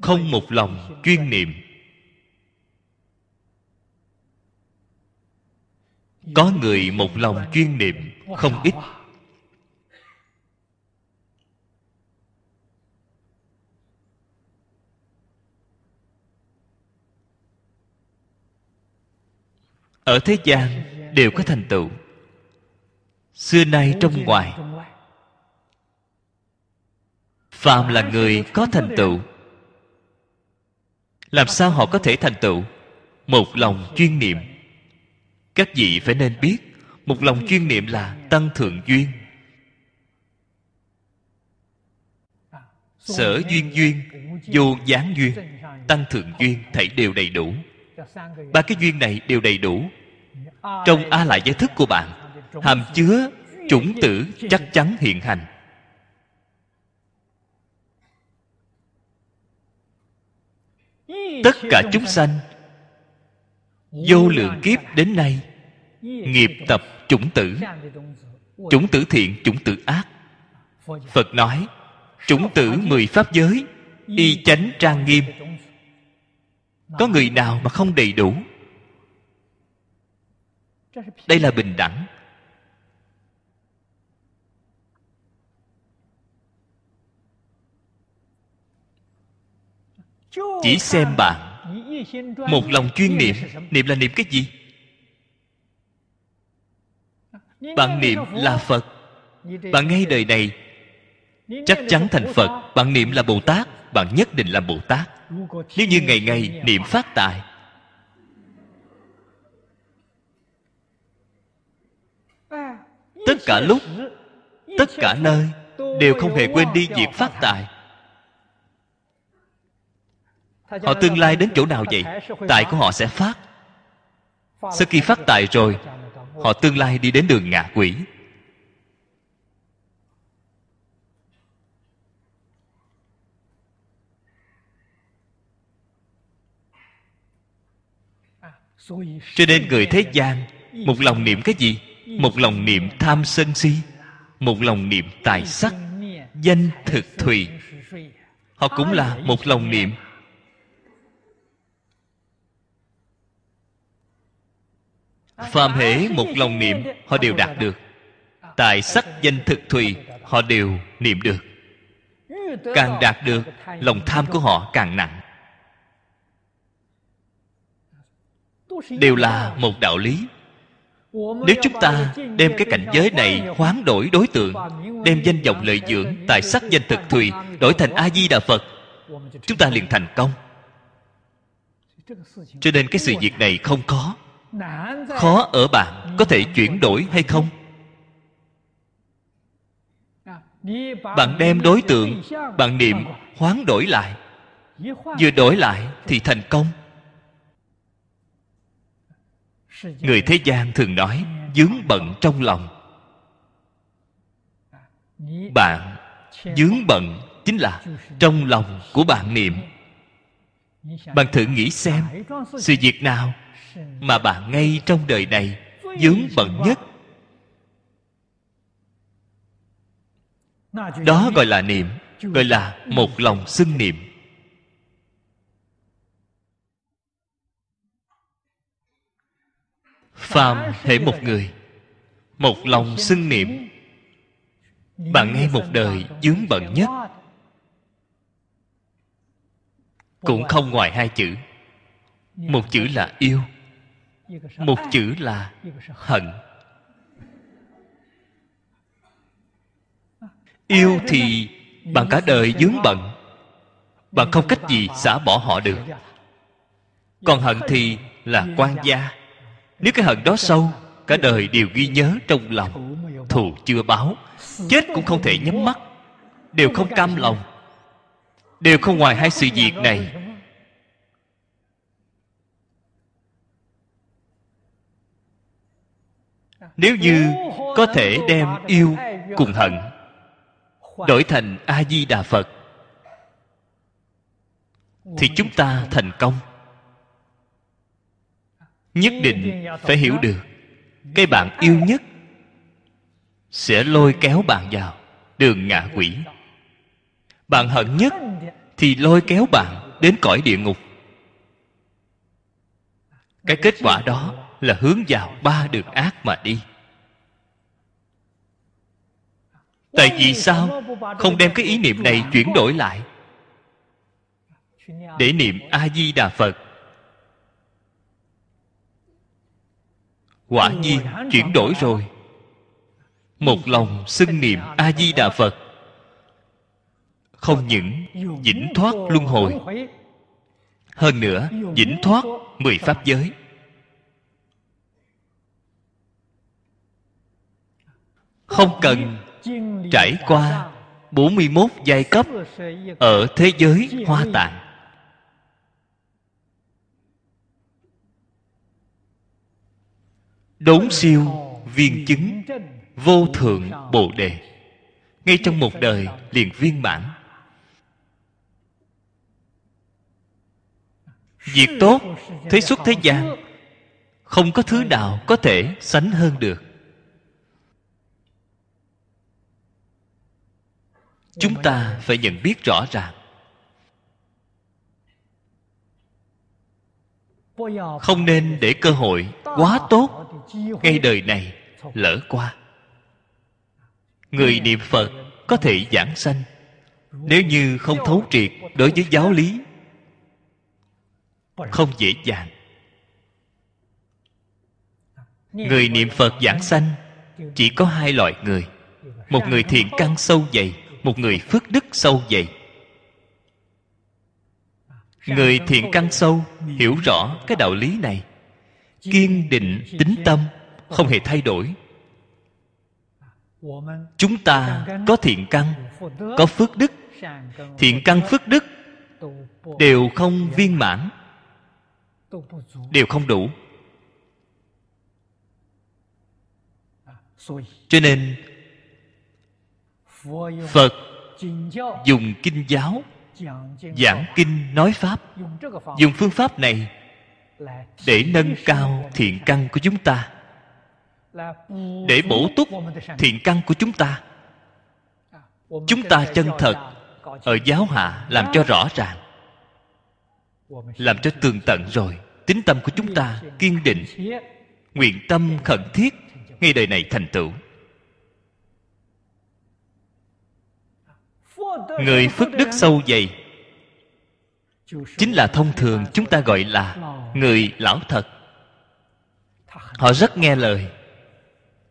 không một lòng chuyên niệm. Có người một lòng chuyên niệm, không ít. Ở thế gian đều có thành tựu. Xưa nay trong ngoài, phàm là người có thành tựu làm sao họ có thể thành tựu? Một lòng chuyên niệm. Các vị phải nên biết, một lòng chuyên niệm là tăng thượng duyên. Sở duyên duyên, vô gián duyên, tăng thượng duyên, thảy đều đầy đủ. Ba cái duyên này đều đầy đủ. Trong a lại giải thức của bạn, hàm chứa chủng tử chắc chắn hiện hành. Tất cả chúng sanh vô lượng kiếp đến nay nghiệp tập chủng tử chủng tử thiện, chủng tử ác. Phật nói, chủng tử mười pháp giới, y chánh trang nghiêm. Có người nào mà không đầy đủ? Đây là bình đẳng. Chỉ xem bạn. Một lòng chuyên niệm. Niệm là niệm cái gì? Bạn niệm là phật. Bạn ngay đời này, chắc chắn thành phật. Bạn niệm là bồ tát. Bạn nhất định là bồ tát. Nếu như ngày ngày niệm phát tài, tất cả lúc, tất cả nơi đều không hề quên đi việc phát tài họ tương lai đến chỗ nào vậy? Tài của họ sẽ phát. Sau khi phát tài rồi, họ tương lai đi đến đường ngạ quỷ. Cho nên người thế gian, một lòng niệm cái gì? Một lòng niệm tham sân si, một lòng niệm tài sắc, danh thực thùy. Họ cũng là một lòng niệm phàm hễ một lòng niệm, họ đều đạt được. Tài sắc danh thực thùy, họ đều niệm được. Càng đạt được, lòng tham của họ càng nặng. Đều là một đạo lý. Nếu chúng ta đem cái cảnh giới này hoán đổi đối tượng, đem danh vọng lợi dưỡng tài sắc danh thực thùy đổi thành a di đà phật, chúng ta liền thành công. Cho nên cái sự việc này không có khó ở bạn có thể chuyển đổi hay không? Bạn đem đối tượng, bạn niệm hoán đổi lại. Vừa đổi lại thì thành công. Người thế gian thường nói, dướng bận trong lòng. Bạn dướng bận chính là trong lòng của bạn niệm. Bạn thử nghĩ xem, sự việc nào mà bạn ngay trong đời này vướng bận nhất. Đó gọi là niệm, gọi là một lòng xưng niệm. Phàm thể một người, một lòng xưng niệm bạn ngay một đời dướng bận nhất. Cũng không ngoài hai chữ. Một chữ là yêu một chữ là hận. Yêu thì bạn cả đời dướng bận, bạn không cách gì xả bỏ họ được. Còn hận thì là quan gia. Nếu cái hận đó sâu, cả đời đều ghi nhớ trong lòng, thù chưa báo. Chết cũng không thể nhắm mắt, đều không cam lòng, đều không ngoài hai sự việc này. Nếu như có thể đem yêu cùng hận, đổi thành a di đà phật, thì chúng ta thành công. Nhất định phải hiểu được, cái bạn yêu nhất sẽ lôi kéo bạn vào đường ngạ quỷ. Bạn hận nhất thì lôi kéo bạn đến cõi địa ngục. Cái kết quả đó là hướng vào ba đường ác mà đi. Tại vì sao? Không đem cái ý niệm này chuyển đổi lại. Để niệm a di đà phật. Quả nhiên chuyển đổi rồi. Một lòng xưng niệm a di đà phật. Không những vĩnh thoát luân hồi, hơn nữa vĩnh thoát mười pháp giới. Không cần trải qua 41 giai cấp ở thế giới hoa tạng. Đốn siêu viên chứng vô thượng bồ đề. Ngay trong một đời liền viên mãn. Việc tốt, thế xuất thế gian, không có thứ nào có thể sánh hơn được. Chúng ta phải nhận biết rõ ràng. Không nên để cơ hội quá tốt ngay đời này lỡ qua. Người niệm phật có thể giảng sanh, nếu như không thấu triệt đối với giáo lý, không dễ dàng. Người niệm phật giảng sanh chỉ có hai loại người, một người thiện căn sâu dày một người phước đức sâu dày, người thiện căn sâu hiểu rõ cái đạo lý này. Kiên định tính tâm không hề thay đổi. Chúng ta có thiện căn có phước đức. Thiện căn phước đức đều không viên mãn đều không đủ. Cho nên phật dùng kinh giáo giảng kinh nói pháp dùng phương pháp này để nâng cao thiện căn của chúng ta để bổ túc thiện căn của chúng ta. Chúng ta chân thật ở giáo hạ làm cho rõ ràng làm cho tường tận rồi. Tính tâm của chúng ta kiên định nguyện tâm khẩn thiết ngay đời này thành tựu người phước đức sâu dày. Chính là thông thường chúng ta gọi là người lão thật. Họ rất nghe lời.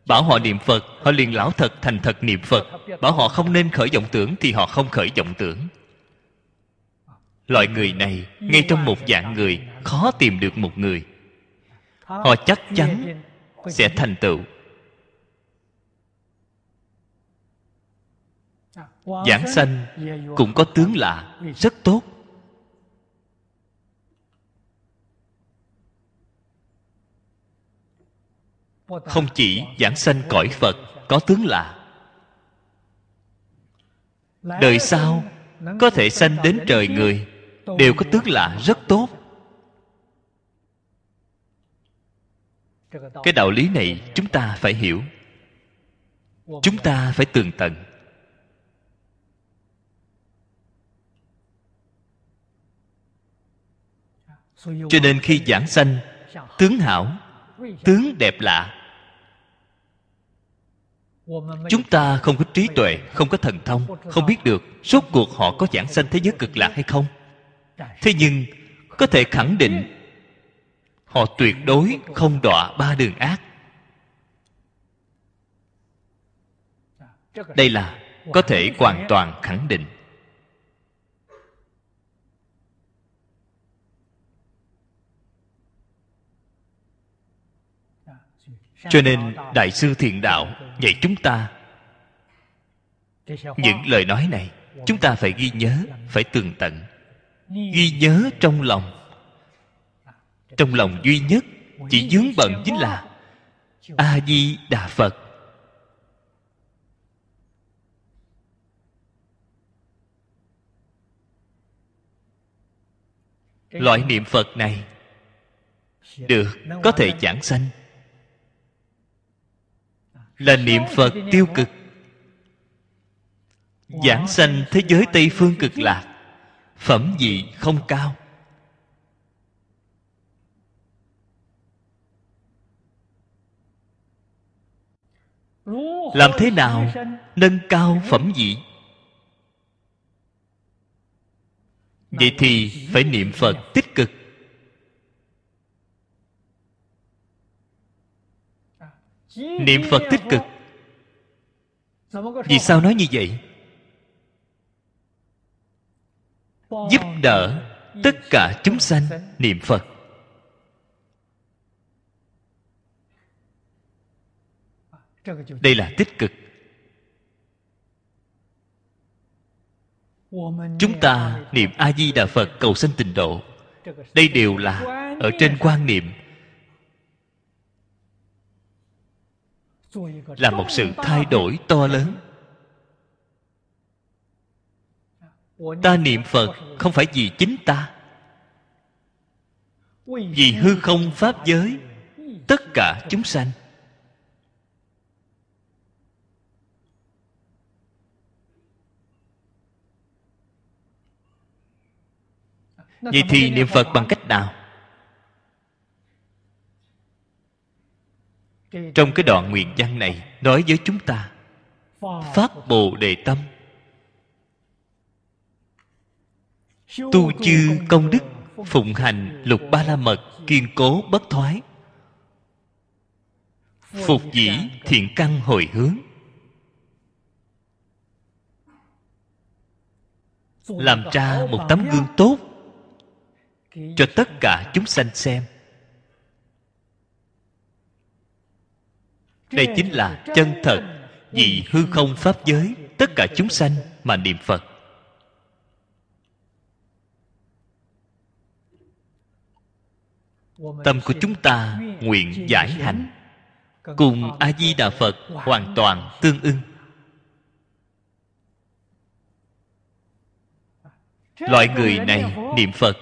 Bảo họ niệm phật, họ liền lão thật thành thật niệm phật. Bảo họ không nên khởi vọng tưởng thì họ không khởi vọng tưởng. Loại người này, ngay trong một dạng người, khó tìm được một người. Họ chắc chắn sẽ thành tựu. Giảng sanh cũng có tướng lạ, rất tốt. Không chỉ giảng sanh cõi phật có tướng lạ, đời sau có thể sanh đến trời người đều có tướng lạ rất tốt. Cái đạo lý này chúng ta phải hiểu, chúng ta phải tường tận. Cho nên khi giảng sanh, tướng hảo, tướng đẹp lạ. Chúng ta không có trí tuệ, không có thần thông, không biết được rốt cuộc họ có giảng sanh thế giới cực lạc hay không. Thế nhưng, có thể khẳng định, họ tuyệt đối không đọa ba đường ác. Đây là có thể hoàn toàn khẳng định. Cho nên đại sư thiện đạo dạy chúng ta những lời nói này. Chúng ta phải ghi nhớ, phải tường tận. Ghi nhớ trong lòng. Trong lòng duy nhất, chỉ dướng bận chính là a di đà phật. Loại niệm phật này được có thể giảng sanh là niệm phật tiêu cực. Giảng sanh thế giới tây phương cực lạc, phẩm vị không cao. Làm thế nào nâng cao phẩm vị? Vậy thì phải niệm phật tích cực. Niệm phật tích cực. Vì sao nói như vậy? Giúp đỡ tất cả chúng sanh niệm phật. Đây là tích cực. Chúng ta niệm a di đà phật cầu sanh tịnh độ. Đây đều là ở trên quan niệm. Là một sự thay đổi to lớn. Ta niệm phật không phải vì chính ta. Vì hư không pháp giới, tất cả chúng sanh. Vậy thì niệm phật bằng cách nào? Trong cái đoạn nguyện văn này, nói với chúng ta, phát bồ đề tâm. Tu chư công đức, phụng hành, lục ba la mật, kiên cố, bất thoái. Phục dĩ thiện căn hồi hướng. Làm ra một tấm gương tốt cho tất cả chúng sanh xem. Đây chính là chân thật, vì hư không pháp giới, tất cả chúng sanh mà niệm phật. Tâm của chúng ta nguyện giải hành, cùng a di đà phật hoàn toàn tương ưng. Loại người này niệm phật.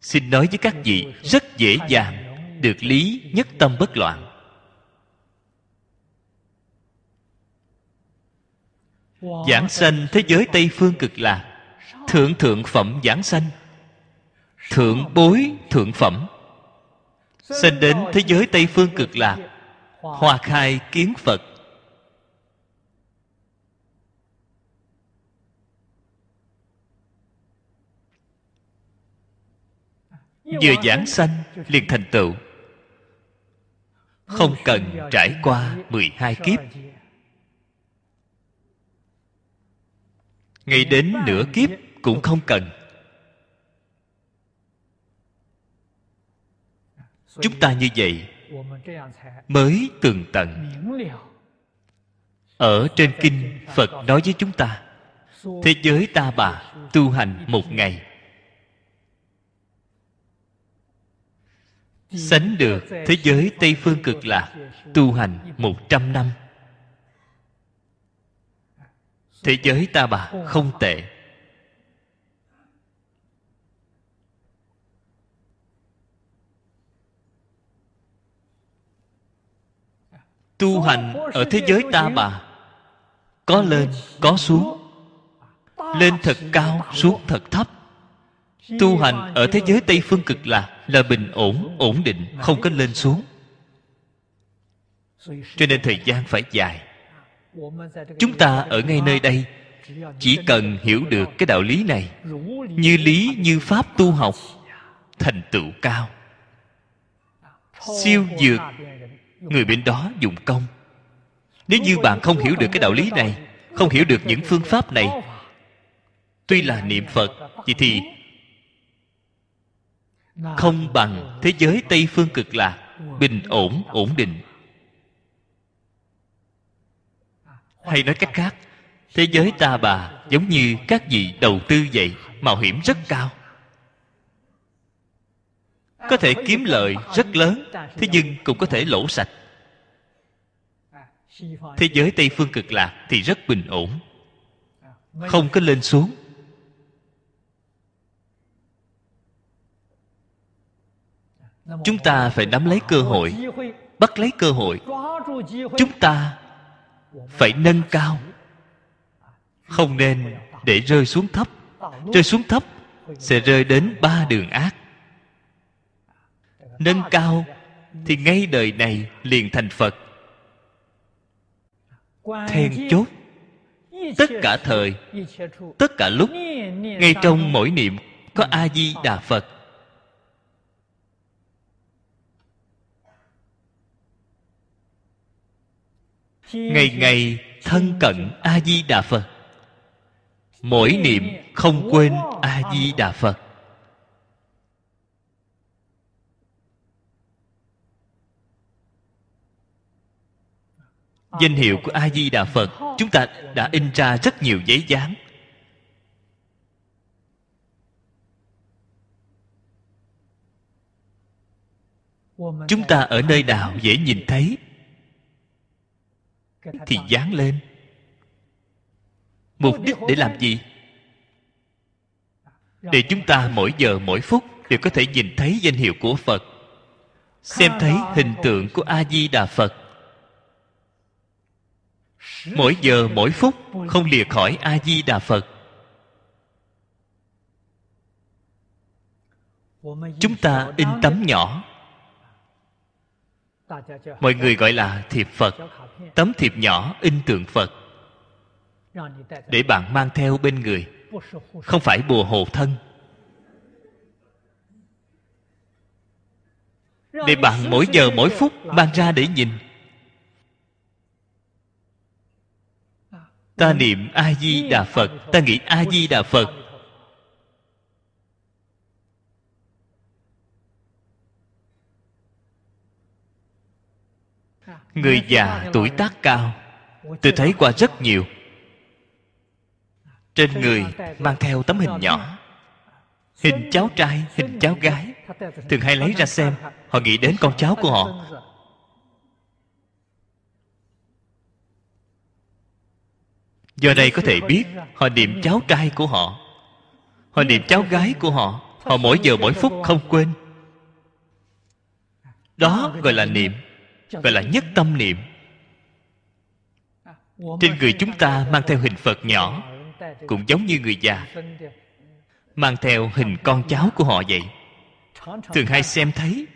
Xin nói với các vị, rất dễ dàng được lý nhất tâm bất loạn. Giảng sanh thế giới tây phương cực lạc, thượng thượng phẩm giảng sanh. Thượng bối, thượng phẩm. Sanh đến thế giới tây phương cực lạc hoa khai kiến phật. Vừa giảng sanh liền thành tựu không cần trải qua 12 kiếp. Ngay đến nửa kiếp cũng không cần. Chúng ta như vậy mới tường tận. Ở trên kinh phật nói với chúng ta, thế giới ta bà tu hành một ngày sánh được thế giới tây phương cực lạc tu hành một trăm năm. Thế giới ta bà không tệ. Tu hành ở thế giới ta bà, có lên, có xuống. Lên thật cao, xuống thật thấp tu hành ở thế giới tây phương cực lạc là bình ổn ổn định, không có lên xuống. Cho nên thời gian phải dài. Chúng ta ở ngay nơi đây, chỉ cần hiểu được cái đạo lý này, như lý, như pháp tu học, thành tựu cao. Siêu dược, người bên đó dùng công. Nếu như bạn không hiểu được cái đạo lý này, không hiểu được những phương pháp này, tuy là niệm phật vậy thì không bằng thế giới tây phương cực lạc, bình ổn ổn định. Hay nói cách khác, thế giới ta bà giống như các vị đầu tư vậy, mạo hiểm rất cao. Có thể kiếm lợi rất lớn, thế nhưng cũng có thể lỗ sạch. Thế giới tây phương cực lạc thì rất bình ổn. Không có lên xuống. Chúng ta phải nắm lấy cơ hội, bắt lấy cơ hội. Chúng ta phải nâng cao. Không nên để rơi xuống thấp. Rơi xuống thấp sẽ rơi đến ba đường ác. Nâng cao thì ngay đời này liền thành phật. Then chốt, tất cả thời, tất cả lúc, ngay trong mỗi niệm có a di đà phật. Ngày ngày thân cận a di đà phật. Mỗi niệm không quên a di đà phật. Danh hiệu của a di đà phật chúng ta đã in ra rất nhiều giấy dán. Chúng ta ở nơi nào dễ nhìn thấy thì dán lên. Mục đích để làm gì? Để chúng ta mỗi giờ mỗi phút đều có thể nhìn thấy danh hiệu của phật xem thấy hình tượng của a di đà phật mỗi giờ mỗi phút không lìa khỏi a di đà phật chúng ta in tấm nhỏ. Mọi người gọi là thiệp phật tấm thiệp nhỏ in tượng phật. Để bạn mang theo bên người. Không phải bùa hộ thân. Để bạn mỗi giờ mỗi phút mang ra để nhìn. Ta niệm a di đà phật. Ta nghĩ a di đà phật. Người già tuổi tác cao. Tôi thấy qua rất nhiều. Trên người mang theo tấm hình nhỏ. Hình cháu trai, hình cháu gái. Thường hay lấy ra xem, họ nghĩ đến con cháu của họ. Do đây có thể biết, họ niệm cháu trai của họ. Họ niệm cháu gái của họ. Họ mỗi giờ mỗi phút không quên. Đó gọi là niệm gọi là nhất tâm niệm. Trên người chúng ta mang theo hình phật nhỏ cũng giống như người già. mang theo hình con cháu của họ vậy. Thường hay xem thấy.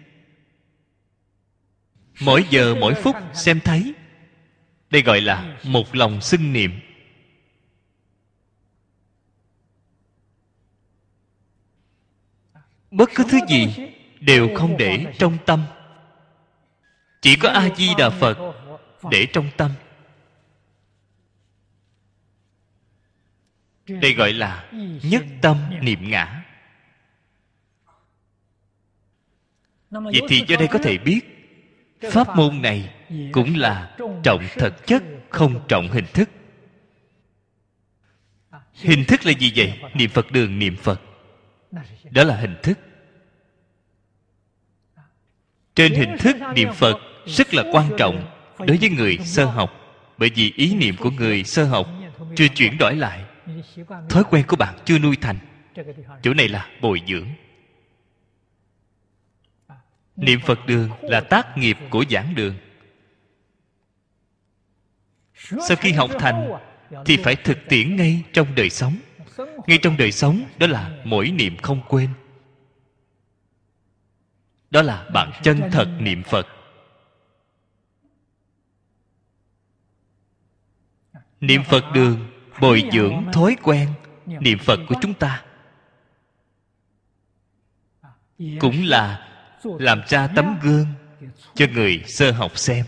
Mỗi giờ mỗi phút xem thấy. Đây gọi là một lòng xưng niệm. Bất cứ thứ gì đều không để trong tâm chỉ có a di đà phật để trong tâm. Đây gọi là nhất tâm niệm ngã. Vậy thì do đây có thể biết, pháp môn này cũng là trọng thật chất, không trọng hình thức. Hình thức là gì vậy? Niệm phật đường, niệm phật. Đó là hình thức. Trên hình thức niệm phật rất là quan trọng đối với người sơ học, bởi vì ý niệm của người sơ học chưa chuyển đổi lại. Thói quen của bạn chưa nuôi thành. Chỗ này là bồi dưỡng. Niệm phật đường là tác nghiệp của giảng đường. Sau khi học thành, thì phải thực tiễn ngay trong đời sống. Ngay trong đời sống, đó là mỗi niệm không quên. Đó là bạn chân thật niệm phật. Niệm phật đường, bồi dưỡng thói quen, niệm phật của chúng ta. Cũng là làm ra tấm gương cho người sơ học xem.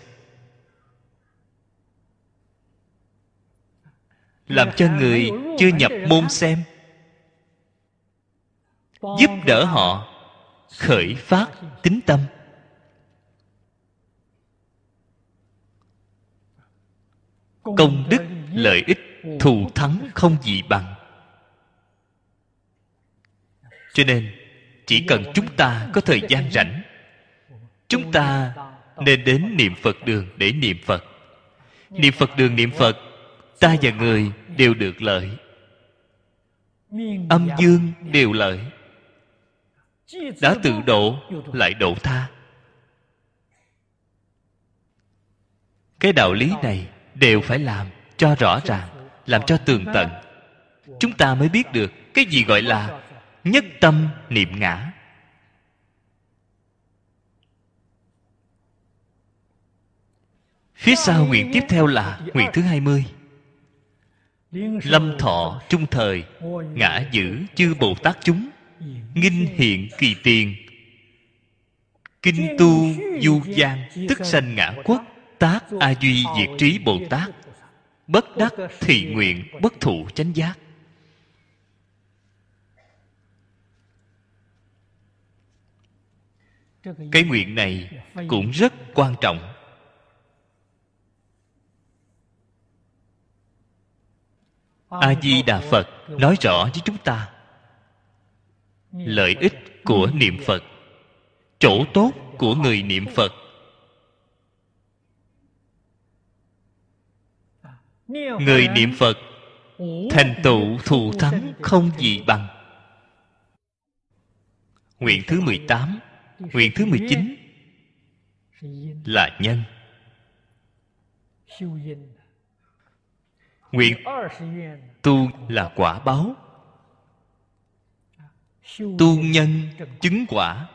Làm cho người chưa nhập môn xem. Giúp đỡ họ khởi phát tính tâm. Công đức lợi ích thù thắng không gì bằng. Cho nên, chỉ cần chúng ta có thời gian rảnh, chúng ta nên đến niệm phật đường để niệm phật. Niệm phật đường niệm phật, ta và người đều được lợi. Âm dương đều lợi. Đã tự độ, lại độ tha. Cái đạo lý này đều phải làm cho rõ ràng, làm cho tường tận. Chúng ta mới biết được cái gì gọi là nhất tâm niệm ngã. Phía sau nguyện tiếp theo là nguyện thứ 20 Lâm thọ trung thời, Ngã giữ chư Bồ Tát chúng. Nghinh hiện kỳ tiền. Kinh tu du gian, Tức sanh ngã quốc, Tác A Duy Diệt Trí Bồ Tát. Bất đắc thị nguyện. Bất thụ chánh giác. Cái nguyện này cũng rất quan trọng. A di đà phật nói rõ với chúng ta lợi ích của niệm phật chỗ tốt của người niệm phật người niệm phật thành tựu thù thắng không gì bằng. Nguyện thứ 18 nguyện thứ 19 là nhân. Nguyện tu là quả báo. Tu nhân chứng quả.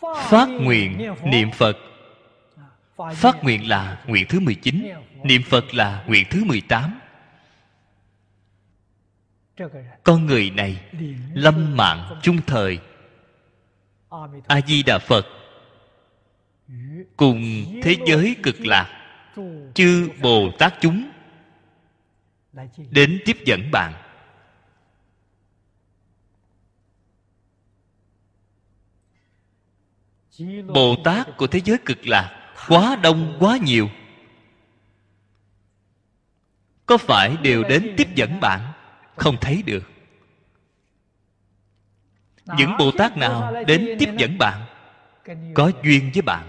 Phát nguyện niệm phật phát nguyện là nguyện thứ 19 niệm phật là nguyện thứ 18 con người này lâm mạng chung thời. A di đà phật cùng thế giới cực lạc, chư bồ tát chúng đến tiếp dẫn bạn. Bồ tát của thế giới cực lạc quá đông, quá nhiều. Có phải đều đến tiếp dẫn bạn? Không thấy được. Những bồ tát nào đến tiếp dẫn bạn, có duyên với bạn?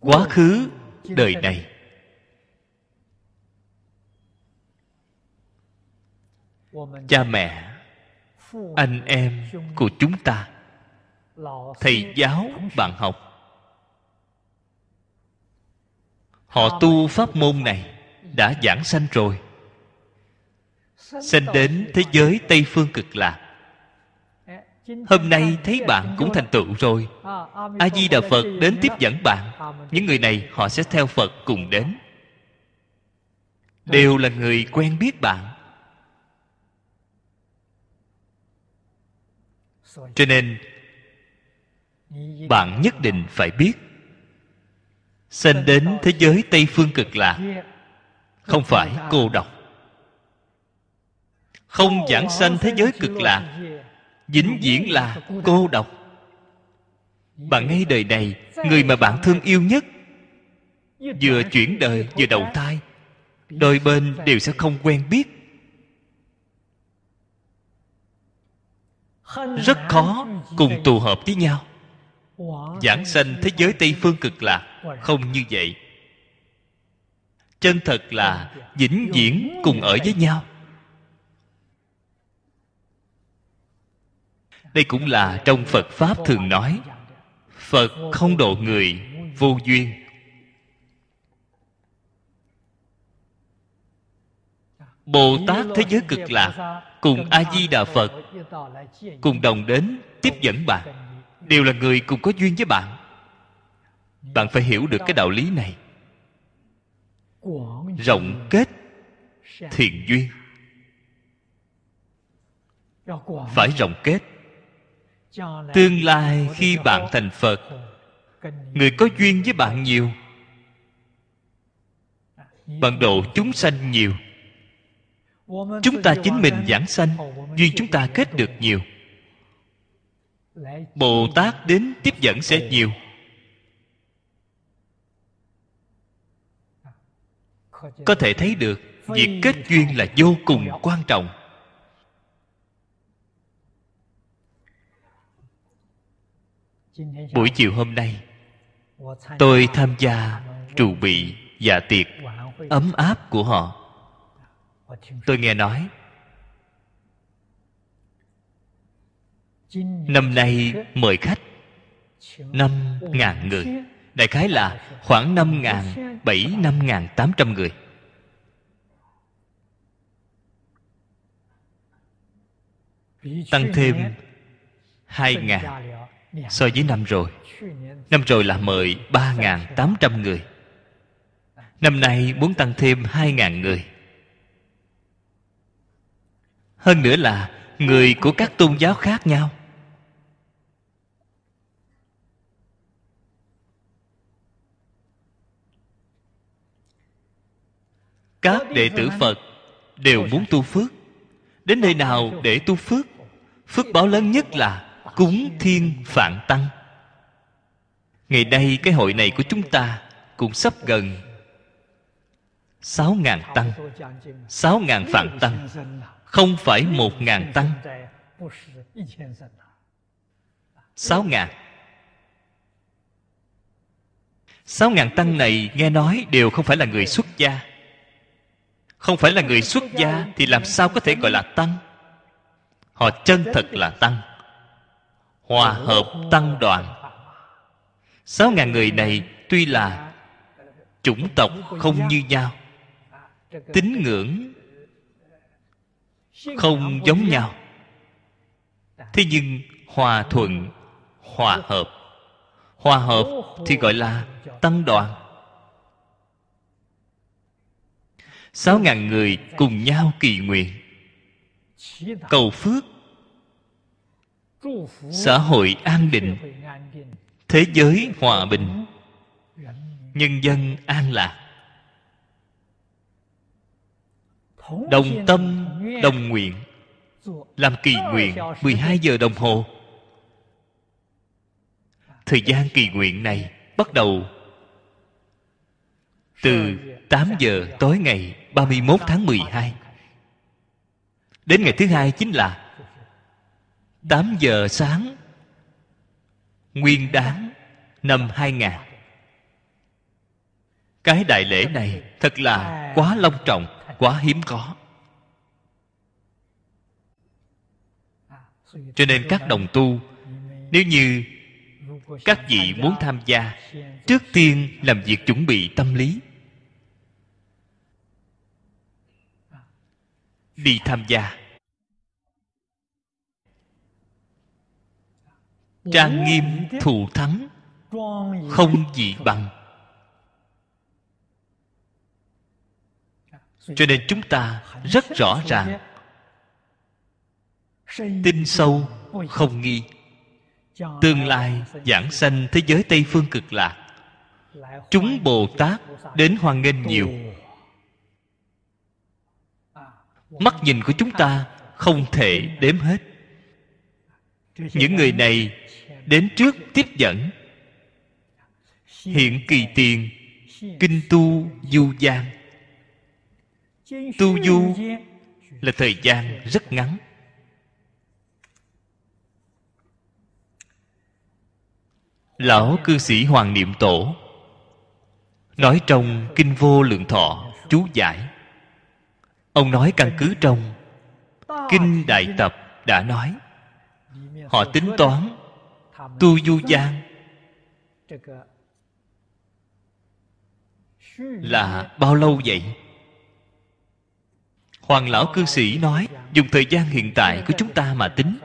Quá khứ, đời này. Cha mẹ anh em của chúng ta. Thầy giáo bạn học. Họ tu pháp môn này đã giảng sanh rồi. Sanh đến thế giới tây phương cực lạc. Hôm nay thấy bạn cũng thành tựu rồi. A di đà phật đến tiếp dẫn bạn. Những người này họ sẽ theo phật cùng đến. Đều là người quen biết bạn. Cho nên, bạn nhất định phải biết sinh đến thế giới tây phương cực lạc không phải cô độc. Không giảng sanh thế giới cực lạc vĩnh viễn là cô độc. Bạn ngay đời này, người mà bạn thương yêu nhất, vừa chuyển đời, vừa đầu thai, đôi bên đều sẽ không quen biết. Rất khó cùng tụ hợp với nhau. Giảng sanh thế giới tây phương cực lạc, không như vậy. Chân thật là vĩnh viễn cùng ở với nhau. Đây cũng là trong phật pháp thường nói, phật không độ người vô duyên. Bồ tát thế giới cực lạc cùng a di đà phật cùng đồng đến tiếp dẫn bạn, đều là người cùng có duyên với bạn. Bạn phải hiểu được cái đạo lý này. Rộng kết thiện duyên. Phải rộng kết. Tương lai khi bạn thành phật, người có duyên với bạn nhiều, bạn độ chúng sanh nhiều chúng ta chính mình giảng sanh duyên chúng ta kết được nhiều. Bồ tát đến tiếp dẫn sẽ nhiều. Có thể thấy được, việc kết duyên là vô cùng quan trọng. Buổi chiều hôm nay, tôi tham gia trù bị và dạ tiệc ấm áp của họ tôi nghe nói, năm nay mời khách, năm ngàn người. Đại khái là khoảng năm ngàn bảy, năm ngàn tám trăm người. Tăng thêm hai ngàn so với năm rồi. Năm rồi là mời ba ngàn tám trăm người. Năm nay muốn tăng thêm hai ngàn người hơn nữa là người của các tôn giáo khác nhau. Các đệ tử phật đều muốn tu phước. Đến nơi nào để tu phước phước báo lớn nhất là cúng thiên phạn tăng. Ngày nay cái hội này của chúng ta cũng sắp gần sáu ngàn tăng, sáu ngàn phạn tăng không phải một ngàn tăng. Sáu ngàn. Sáu ngàn tăng này nghe nói đều không phải là người xuất gia. Không phải là người xuất gia thì làm sao có thể gọi là tăng? Họ chân thật là tăng. Hòa hợp tăng đoàn. Sáu ngàn người này tuy là chủng tộc không như nhau, tín ngưỡng không giống nhau. Thế nhưng hòa thuận, hòa hợp. Hòa hợp thì gọi là tăng đoàn. Sáu ngàn người cùng nhau kỳ nguyện. Cầu phước. Xã hội an định. Thế giới hòa bình. Nhân dân an lạc. Đồng tâm đồng nguyện. Làm kỳ nguyện 12 giờ đồng hồ. Thời gian kỳ nguyện này bắt đầu từ 8 giờ tối ngày 31 tháng 12 Đến ngày thứ hai chính là 8 giờ sáng Nguyên đáng năm 2000 Cái đại lễ này thật là quá long trọng, Quá hiếm có. Cho nên các đồng tu, Nếu như các vị muốn tham gia, Trước tiên làm việc chuẩn bị tâm lý. Đi tham gia. Trang nghiêm thù thắng, không gì bằng. Cho nên chúng ta rất rõ ràng tin sâu không nghi. Tương lai giảng sanh thế giới tây phương cực lạc. Chúng bồ tát đến hoan nghênh nhiều. Mắt nhìn của chúng ta không thể đếm hết. Những người này đến trước tiếp dẫn. Hiện kỳ tiền kinh tu du gian. Tu du là thời gian rất ngắn lão cư sĩ hoàng niệm tổ. Nói trong kinh vô lượng thọ, chú giải. Ông nói căn cứ trong kinh đại tập đã nói. Họ tính toán tu du gian là bao lâu vậy? Hoàng lão cư sĩ nói, dùng thời gian hiện tại của chúng ta mà tính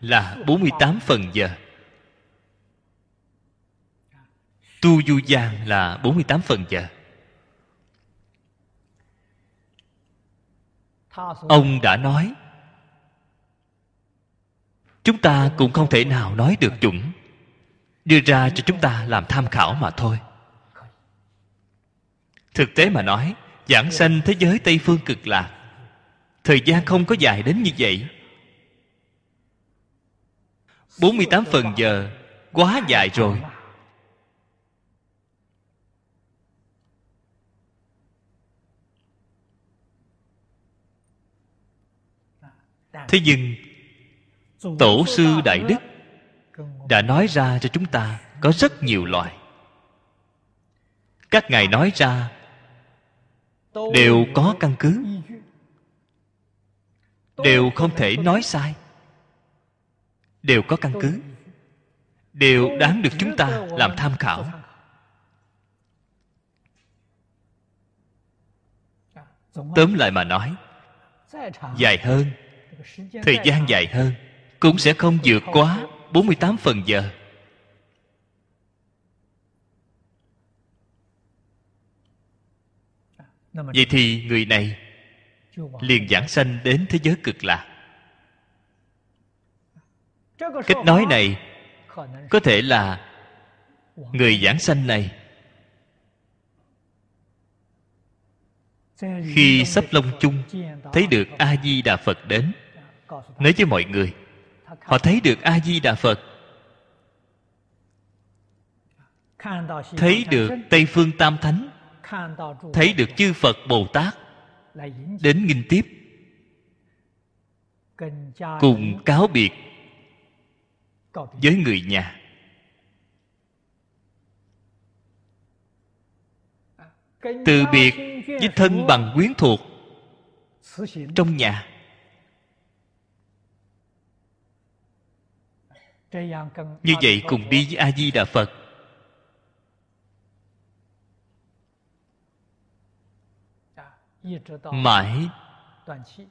là 48 phần giờ. Tu du gian là 48 phần giờ ông đã nói, chúng ta cũng không thể nào nói được chuẩn, đưa ra cho chúng ta làm tham khảo mà thôi. Thực tế mà nói, giảng sanh thế giới tây phương cực lạc, thời gian không có dài đến như vậy. 48 phần giờ quá dài rồi. Thế nhưng, tổ sư đại đức đã nói ra cho chúng ta có rất nhiều loại. Các ngài nói ra, đều có căn cứ, đều không thể nói sai, đều có căn cứ, đều đáng được chúng ta làm tham khảo. Tóm lại mà nói, dài hơn thời gian dài hơn cũng sẽ không vượt quá 48 phần giờ. Vậy thì người này liền giảng sanh đến thế giới cực lạc Cách nói này Có thể là Người giảng sanh này. Khi sắp lông chung Thấy được A-di-đà Phật đến Nói với mọi người, họ thấy được a di đà phật. Thấy được tây phương tam thánh. Thấy được chư phật bồ tát. Đến nghinh tiếp. Cùng cáo biệt với người nhà. Từ biệt với thân bằng quyến thuộc trong nhà. Như vậy cùng đi với a di đà phật. Mãi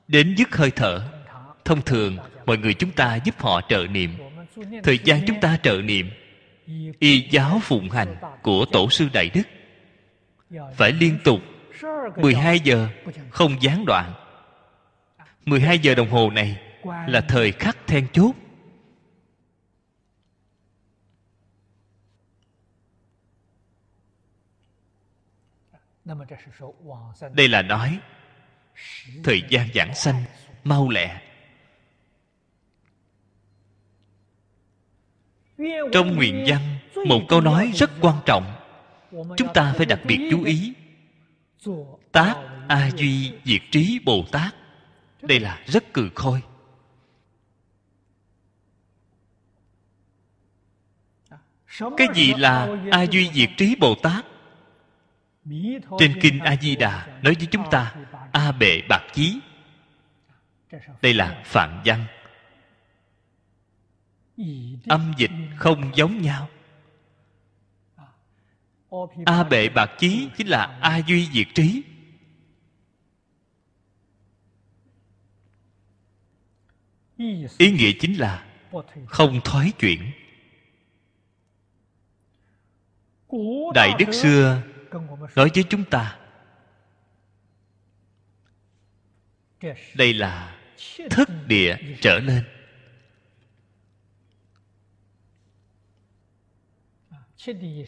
đến dứt hơi thở, thông thường mọi người chúng ta giúp họ trợ niệm. Thời gian chúng ta trợ niệm, y giáo phụng hành của tổ sư đại đức, phải liên tục 12 giờ không gián đoạn. 12 giờ đồng hồ này là thời khắc then chốt. Đây là nói thời gian giảng sanh mau lẹ. Trong nguyện văn một câu nói rất quan trọng. Chúng ta phải đặc biệt chú ý. Tác a duy diệt trí bồ tát. Đây là rất cừ khôi. Cái gì là a duy diệt trí bồ tát trên kinh a di đà nói với chúng ta a bệ bạc chí. Đây là phạn văn. âm dịch không giống nhau. A bệ bạc chí chính là a duy diệt trí. Ý nghĩa chính là không thoái chuyển. Đại đức xưa nói với chúng ta. Đây là thức địa trở lên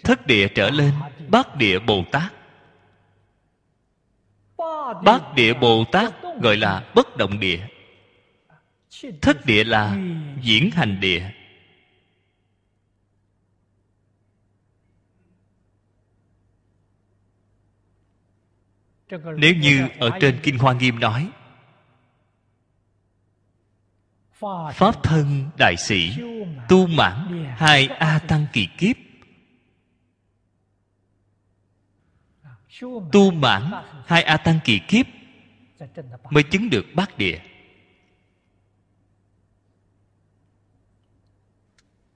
thất địa trở lên, bát địa bồ tát. Bát địa bồ tát gọi là bất động địa. Thất địa là diễn hành địa. Nếu như ở trên kinh hoa nghiêm nói, pháp thân đại sĩ tu mãn hai a tăng kỳ kiếp, tu mãn hai a tăng kỳ kiếp mới chứng được bát địa.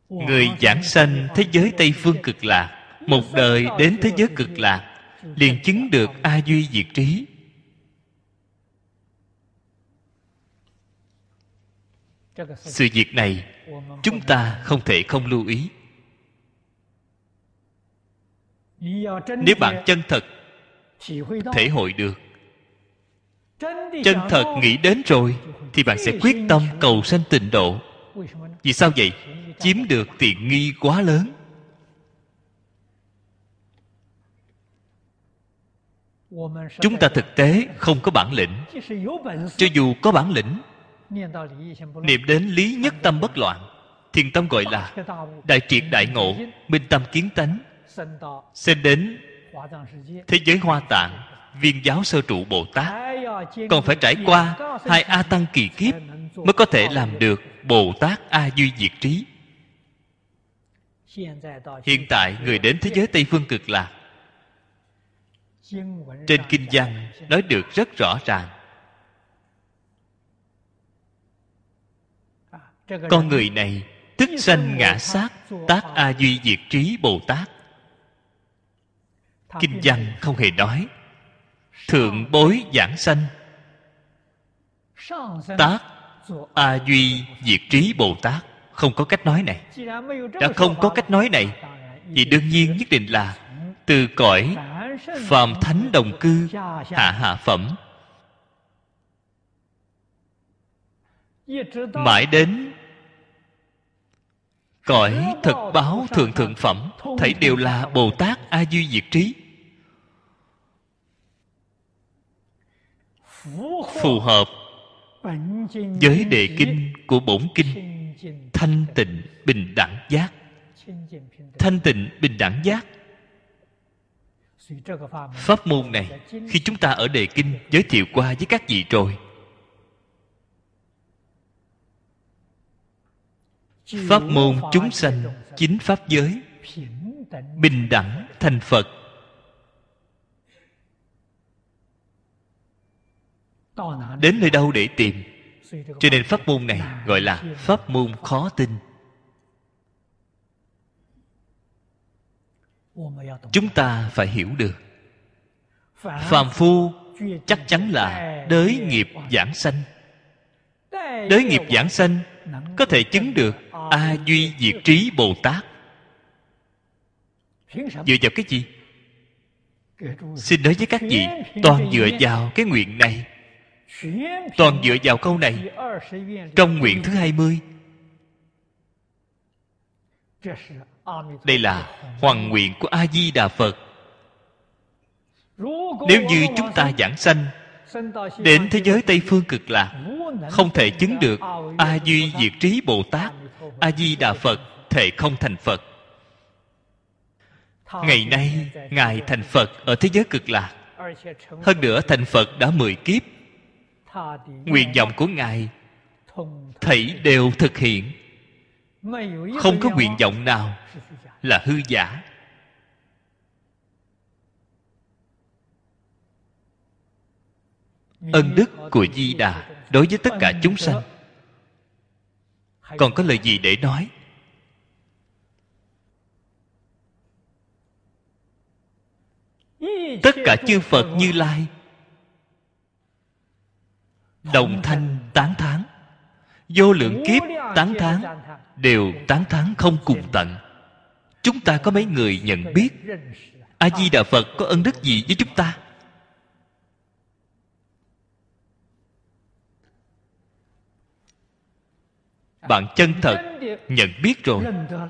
Người giảng sanh thế giới tây phương cực lạc, một đời đến thế giới cực lạc liền chứng được a duy diệt trí. Sự việc này, chúng ta không thể không lưu ý. Nếu bạn chân thật, thể hội được. Chân thật nghĩ đến rồi, thì bạn sẽ quyết tâm cầu sanh tịnh độ. Vì sao vậy? Chiếm được tiện nghi quá lớn. Chúng ta thực tế không có bản lĩnh. Cho dù có bản lĩnh niệm đến lý nhất tâm bất loạn thiền tâm gọi là đại triệt đại ngộ minh tâm kiến tánh xem đến thế giới hoa tạng viên giáo sơ trụ bồ tát. còn phải trải qua hai a tăng kỳ kiếp mới có thể làm được bồ tát a duy diệt trí. hiện tại người đến thế giới tây phương cực lạc trên kinh văn nói được rất rõ ràng. Con người này tức sanh ngã sát tác a duy diệt trí bồ tát. Kinh văn không hề nói, thượng bối giảng sanh, tác a duy diệt trí bồ tát. Không có cách nói này. Đã không có cách nói này, thì đương nhiên nhất định là từ cõi phàm thánh đồng cư, hạ hạ phẩm. Mãi đến cõi thực báo thượng thượng phẩm, thấy đều là bồ tát a duy diệt trí. Phù hợp với đề kinh của bổn kinh, thanh tịnh bình đẳng giác. Thanh tịnh bình đẳng giác pháp môn này khi chúng ta ở đề kinh giới thiệu qua với các vị rồi. Pháp môn chúng sanh chính pháp giới bình đẳng thành phật. Đến nơi đâu để tìm? cho nên pháp môn này gọi là pháp môn khó tin chúng ta phải hiểu được. Phàm phu chắc chắn là đới nghiệp giảng sanh. Đới nghiệp giảng sanh có thể chứng được a duy diệt trí bồ tát. Dựa vào cái gì? Xin nói với các vị, toàn dựa vào cái nguyện này. Toàn dựa vào câu này. Trong nguyện thứ hai mươi đây là hoàng nguyện của a di đà phật. Nếu như chúng ta giảng sanh, đến thế giới tây phương cực lạc, không thể chứng được a duy diệt trí bồ tát a di đà phật thể không thành phật. Ngày nay, ngài thành phật ở thế giới cực lạc. Hơn nữa, thành phật đã mười kiếp. Nguyện vọng của ngài, thảy đều thực hiện không có nguyện vọng nào là hư giả. Ân đức của di đà đối với tất cả chúng sanh. Còn có lời gì để nói? Tất cả chư phật như lai đồng thanh tán thán vô lượng kiếp tán thán, đều tán thán không cùng tận. Chúng ta có mấy người nhận biết a di đà phật có ân đức gì với chúng ta? Bạn chân thật nhận biết rồi,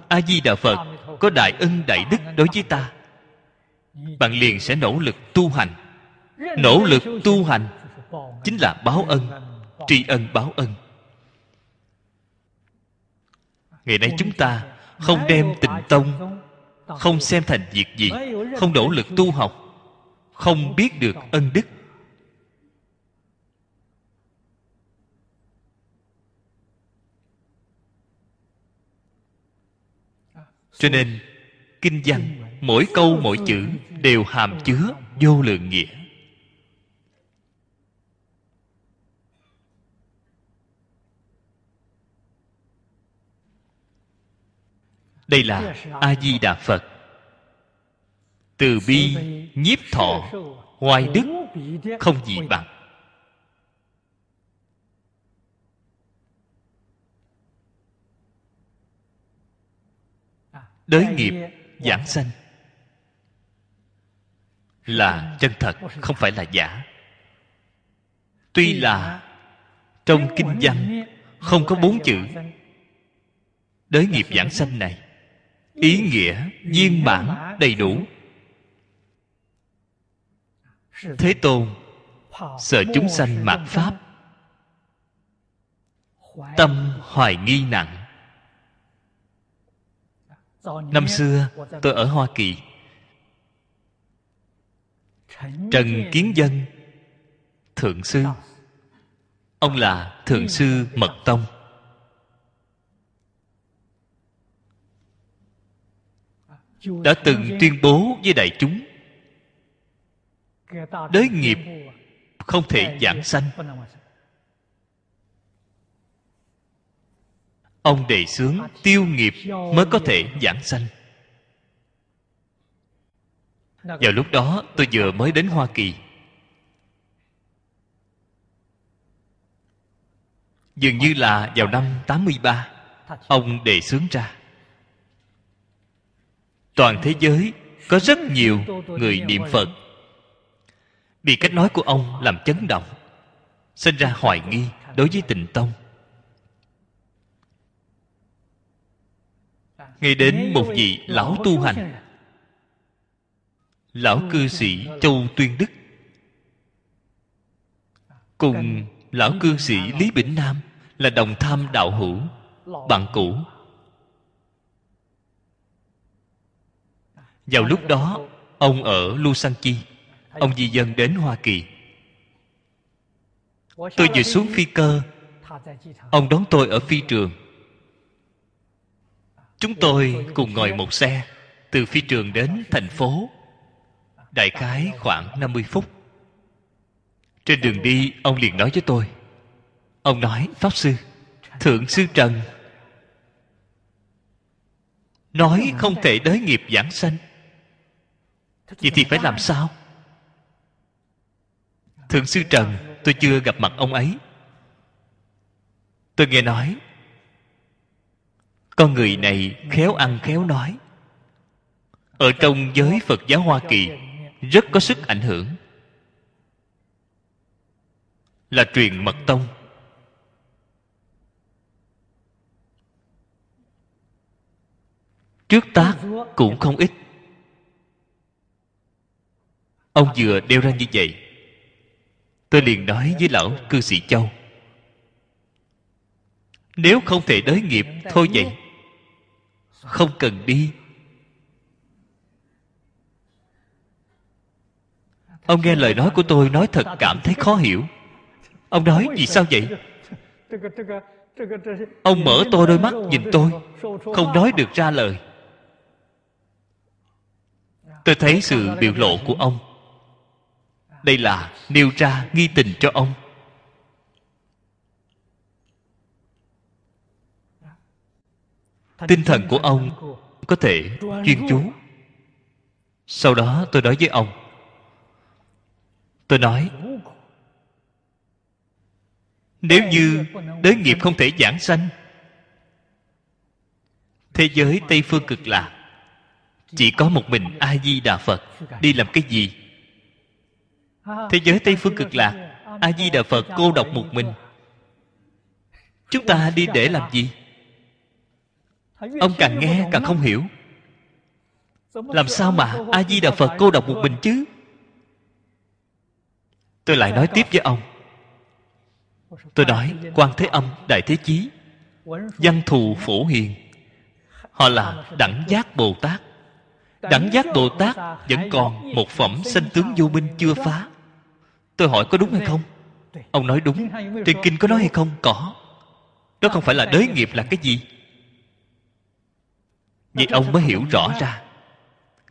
a di đà phật có đại ân đại đức đối với ta. Bạn liền sẽ nỗ lực tu hành. Nỗ lực tu hành chính là báo ân, tri ân báo ân ngày nay chúng ta không đem tình tông, không xem thành việc gì, không nỗ lực tu học, không biết được ân đức. Cho nên, kinh văn mỗi câu, mỗi chữ đều hàm chứa vô lượng nghĩa. Đây là a di đà phật. Từ bi, nhiếp thọ, hoài đức, không gì bằng. Đới nghiệp, giảng sanh là chân thật, không phải là giả. Tuy là trong kinh văn không có bốn chữ, đới nghiệp giảng sanh này ý nghĩa viên bản đầy đủ. Thế tôn, sợ chúng sanh mạt pháp. Tâm hoài nghi nặng. Năm xưa, tôi ở hoa kỳ. Trần kiến dân, thượng sư. Ông là thượng sư mật tông. Đã từng tuyên bố với đại chúng, đới nghiệp không thể giảng sanh. Ông đề xướng tiêu nghiệp mới có thể giảng sanh. Vào lúc đó, tôi vừa mới đến hoa kỳ. Dường như là vào năm 83 ông đề xướng ra toàn thế giới, có rất nhiều người niệm phật. Bị cách nói của ông làm chấn động, sinh ra hoài nghi đối với tịnh tông. Nghe đến một vị lão tu hành, lão cư sĩ châu tuyên đức, cùng lão cư sĩ lý bỉnh nam là đồng tham đạo hữu, bạn cũ. Vào lúc đó, ông ở lusanki. Ông di dân đến hoa kỳ. Tôi vừa xuống phi cơ. Ông đón tôi ở phi trường. Chúng tôi cùng ngồi một xe từ phi trường đến thành phố. Đại khái khoảng 50 phút. Trên đường đi, ông liền nói với tôi. Ông nói, pháp sư, thượng sư trần nói không thể đới nghiệp giảng sanh vậy thì phải làm sao? Thượng sư trần, tôi chưa gặp mặt ông ấy. Tôi nghe nói, con người này khéo ăn khéo nói. Ở trong giới phật giáo hoa kỳ, rất có sức ảnh hưởng. Là truyền mật tông. Trước tác cũng không ít ông vừa đeo ra như vậy, tôi liền nói với lão cư sĩ châu. Nếu không thể đới nghiệp thôi vậy, không cần đi. Ông nghe lời nói của tôi nói thật cảm thấy khó hiểu. Ông nói, vì sao vậy? Ông mở to đôi mắt nhìn tôi, không nói được ra lời. Tôi thấy sự biểu lộ của ông đây là nêu ra nghi tình cho ông. Tinh thần của ông có thể chuyên chú. Sau đó tôi nói với ông. Tôi nói, nếu như đới nghiệp không thể giảng sanh, thế giới tây phương cực lạc, chỉ có một mình a di đà phật đi làm cái gì? Thế giới tây phương cực lạc a di đà phật cô độc một mình. Chúng ta đi để làm gì? Ông càng nghe càng không hiểu. Làm sao mà a di đà phật cô độc một mình chứ? Tôi lại nói tiếp với ông. Tôi nói quan thế âm, đại thế chí, văn thù phổ hiền, họ là đẳng giác bồ tát. Đẳng giác bồ tát vẫn còn một phẩm sanh tướng vô minh chưa phá tôi hỏi có đúng hay không? Ông nói đúng. Trên kinh có nói hay không? Có. Đó không phải là đới nghiệp là cái gì? Vậy ông mới hiểu rõ ra.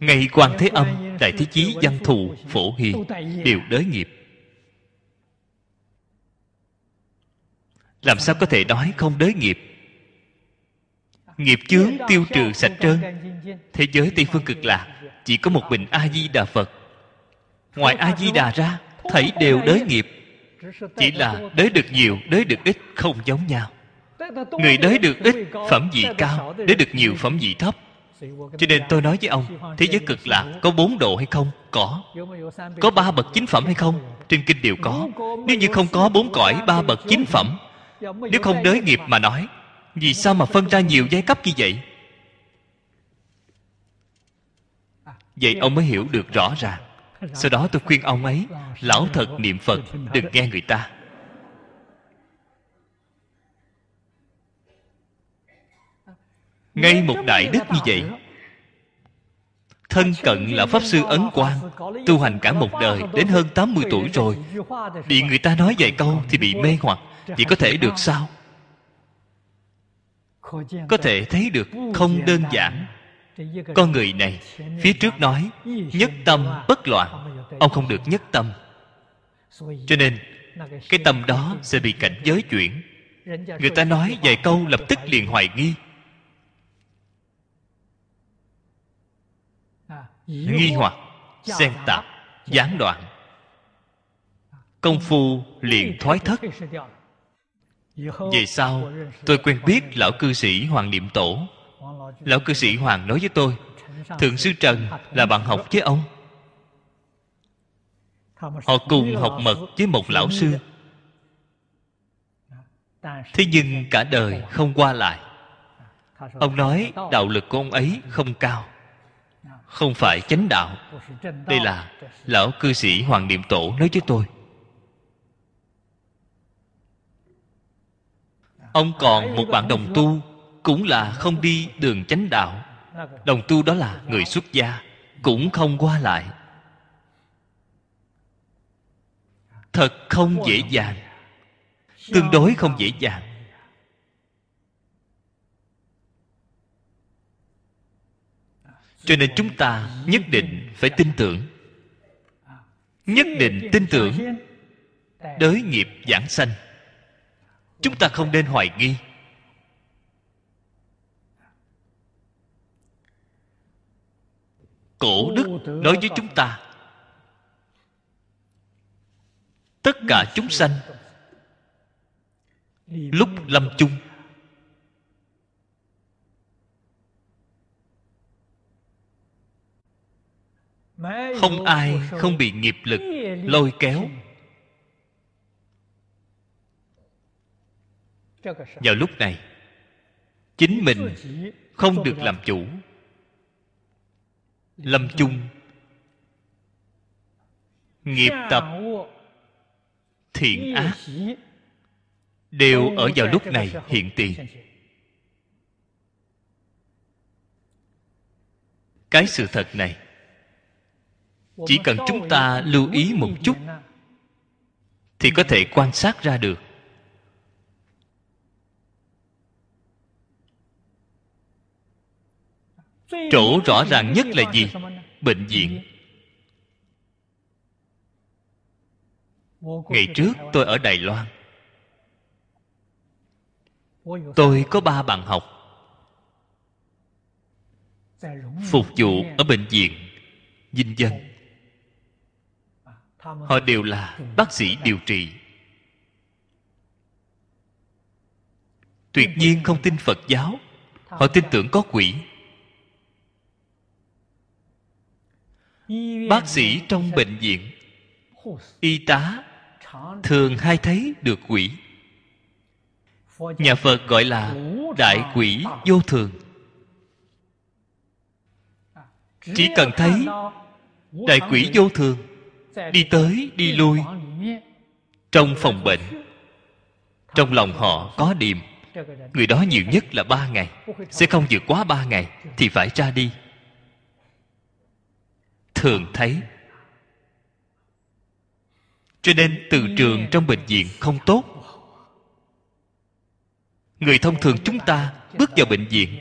Ngay quan thế âm, đại thế chí, văn thù, phổ hiền đều đới nghiệp. Làm sao có thể nói không đới nghiệp? Nghiệp chướng tiêu trừ sạch trơn. Thế giới tây phương cực lạc, chỉ có một mình a di đà phật. Ngoài a di đà ra thấy đều đới nghiệp. Chỉ là đới được nhiều, đới được ít, không giống nhau. Người đới được ít, phẩm vị cao, đới được nhiều, phẩm vị thấp. Cho nên tôi nói với ông, thế giới cực lạc có bốn độ hay không? Có. Có ba bậc chính phẩm hay không? Trên kinh đều có. Nếu như không có bốn cõi, ba bậc chính phẩm, nếu không đới nghiệp mà nói, vì sao mà phân ra nhiều giai cấp như vậy? Vậy ông mới hiểu được rõ ràng sau đó tôi khuyên ông ấy, lão thật niệm phật, đừng nghe người ta. Ngay một đại đức như vậy, thân cận là pháp sư ấn quang, tu hành cả một đời, đến hơn 80 tuổi rồi. Bị người ta nói vài câu thì bị mê hoặc chỉ có thể được sao? Có thể thấy được không đơn giản con người này, phía trước nói, nhất tâm bất loạn. Ông không được nhất tâm. Cho nên, cái tâm đó sẽ bị cảnh giới chuyển. Người ta nói vài câu lập tức liền hoài nghi. Nghi hoặc, xen tạp, gián đoạn. Công phu liền thoái thất. Về sau, tôi quen biết lão cư sĩ hoàng niệm tổ lão cư sĩ hoàng nói với tôi, thượng sư trần là bạn học với ông. Họ cùng học mật với một lão sư. Thế nhưng cả đời không qua lại. Ông nói đạo lực của ông ấy không cao. Không phải chánh đạo. Đây là lão cư sĩ hoàng niệm tổ nói với tôi. Ông còn một bạn đồng tu cũng là không đi đường chánh đạo. Đồng tu đó là người xuất gia, cũng không qua lại. Thật không dễ dàng. Tương đối không dễ dàng. Cho nên chúng ta nhất định phải tin tưởng. Nhất định tin tưởng. Đới nghiệp giảng sanh. Chúng ta không nên hoài nghi. Cổ đức nói với chúng ta. Tất cả chúng sanh lúc lâm chung, không ai không bị nghiệp lực lôi kéo. Vào lúc này, chính mình không được làm chủ lâm chung. Nghiệp tập, thiện ác, đều ở vào lúc này hiện tiền. Cái sự thật này, chỉ cần chúng ta lưu ý một chút, thì có thể quan sát ra được. Chỗ rõ ràng nhất là gì? Bệnh viện. Ngày trước tôi ở đài loan. Tôi có ba bạn học. Phục vụ ở bệnh viện dinh dân. Họ đều là bác sĩ điều trị. Tuyệt nhiên không tin phật giáo. Họ tin tưởng có quỷ. Bác sĩ trong bệnh viện, y tá thường hay thấy được quỷ. Nhà phật gọi là đại quỷ vô thường. Chỉ cần thấy đại quỷ vô thường, đi tới, đi lui. Trong phòng bệnh, trong lòng họ có điềm người đó nhiều nhất là ba ngày. Sẽ không vượt quá ba ngày thì phải ra đi thường thấy. Cho nên từ trường trong bệnh viện không tốt. Người thông thường chúng ta bước vào bệnh viện,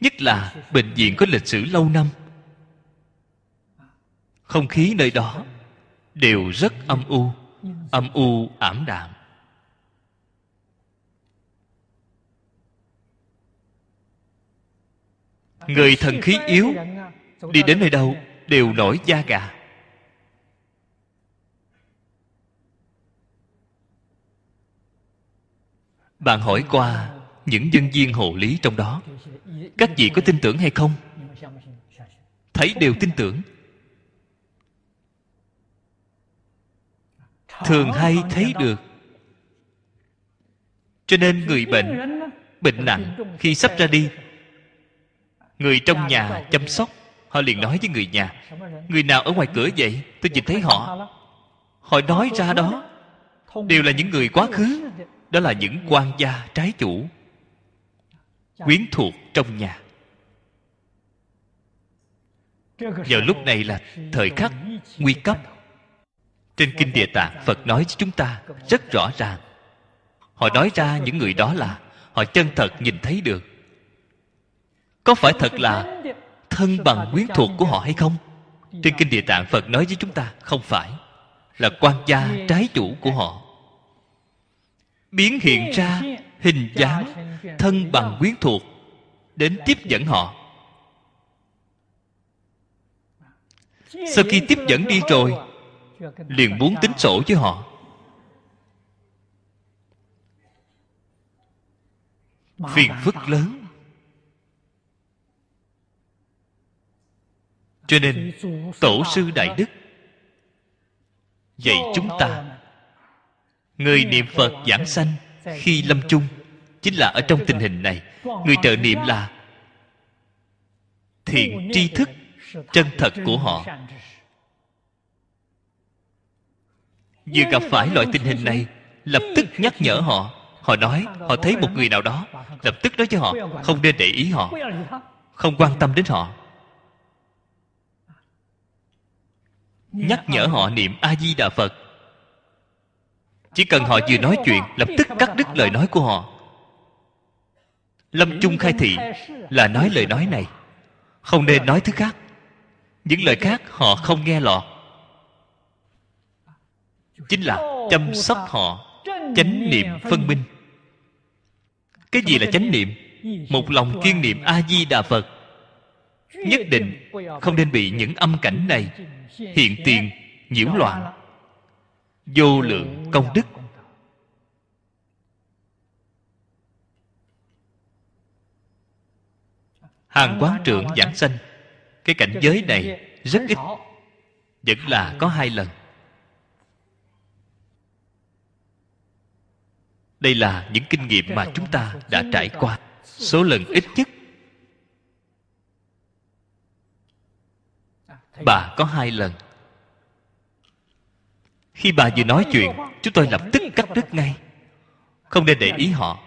nhất là bệnh viện có lịch sử lâu năm. Không khí nơi đó đều rất âm u âm u ảm đạm. Người thần khí yếu đi đến nơi đâu đều nổi da gà. Bạn hỏi qua những nhân viên hộ lý trong đó, các vị có tin tưởng hay không? Thấy đều tin tưởng. Thường hay thấy được. Cho nên người bệnh bệnh nặng khi sắp ra đi, người trong nhà chăm sóc họ liền nói với người nhà, người nào ở ngoài cửa vậy? Tôi nhìn thấy họ. Họ nói ra đó. Đều là những người quá khứ. Đó là những quan gia trái chủ, quyến thuộc trong nhà. Vào lúc này là thời khắc nguy cấp. Trên kinh địa tạng, phật nói với chúng ta rất rõ ràng. Họ nói ra những người đó là họ chân thật nhìn thấy được. Có phải thật là thân bằng quyến thuộc của họ hay không? Trên kinh địa tạng phật nói với chúng ta, không phải, là quan gia trái chủ của họ. Biến hiện ra hình dáng thân bằng quyến thuộc đến tiếp dẫn họ. Sau khi tiếp dẫn đi rồi, liền muốn tính sổ với họ. Phiền phức lớn. Cho nên tổ sư đại đức dạy chúng ta người niệm phật giảng sanh khi lâm chung chính là ở trong tình hình này. Người trợ niệm là thiện tri thức chân thật của họ. vừa gặp phải loại tình hình này lập tức nhắc nhở họ. Họ nói họ thấy một người nào đó lập tức nói cho họ không nên để ý họ không quan tâm đến họ nhắc nhở họ niệm a di đà phật. Chỉ cần họ vừa nói chuyện, lập tức cắt đứt lời nói của họ. Lâm chung khai thị là nói lời nói này. Không nên nói thứ khác. Những lời khác họ không nghe lọt. Chính là chăm sóc họ, chánh niệm phân minh. Cái gì là chánh niệm? Một lòng kiên niệm a di đà phật nhất định không nên bị những âm cảnh này hiện tiền nhiễu loạn. Vô lượng công đức. Hàng quán trưởng giảng sanh, cái cảnh giới này rất ít, vẫn là có hai lần. Đây là những kinh nghiệm mà chúng ta đã trải qua. Số lần ít nhất bà có hai lần. Khi bà vừa nói chuyện, chúng tôi lập tức cắt đứt ngay. Không nên để ý họ.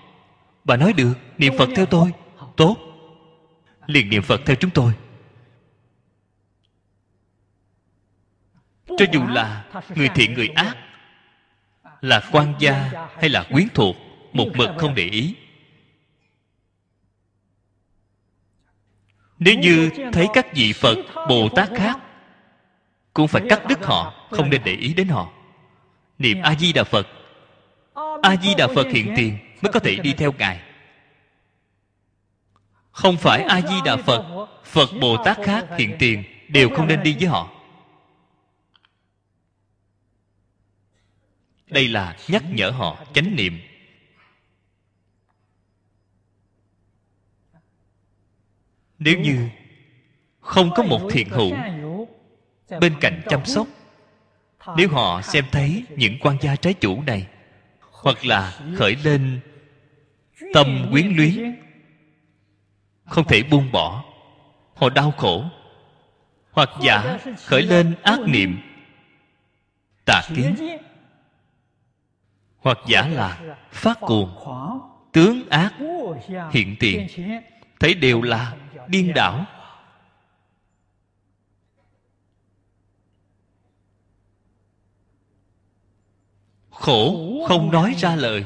Bà nói được, niệm phật theo tôi. Tốt. Liền niệm phật theo chúng tôi. Cho dù là người thiện, người ác, là quan gia hay là quyến thuộc, một mực không để ý nếu như thấy các vị phật bồ tát khác, cũng phải cắt đứt họ, không nên để ý đến họ. Niệm a di đà phật a di đà phật hiện tiền mới có thể đi theo ngài. Không phải a di đà phật phật bồ tát khác hiện tiền đều không nên đi với họ. Đây là nhắc nhở họ, chánh niệm. Nếu như không có một thiện hữu bên cạnh chăm sóc, nếu họ xem thấy những quan gia trái chủ này, hoặc là khởi lên tâm quyến luyến, không thể buông bỏ, họ đau khổ, hoặc giả khởi lên ác niệm, tà kiến, hoặc giả là phát cuồng, tướng ác, hiện tiền, thấy đều là điên đảo. Khổ không nói ra lời.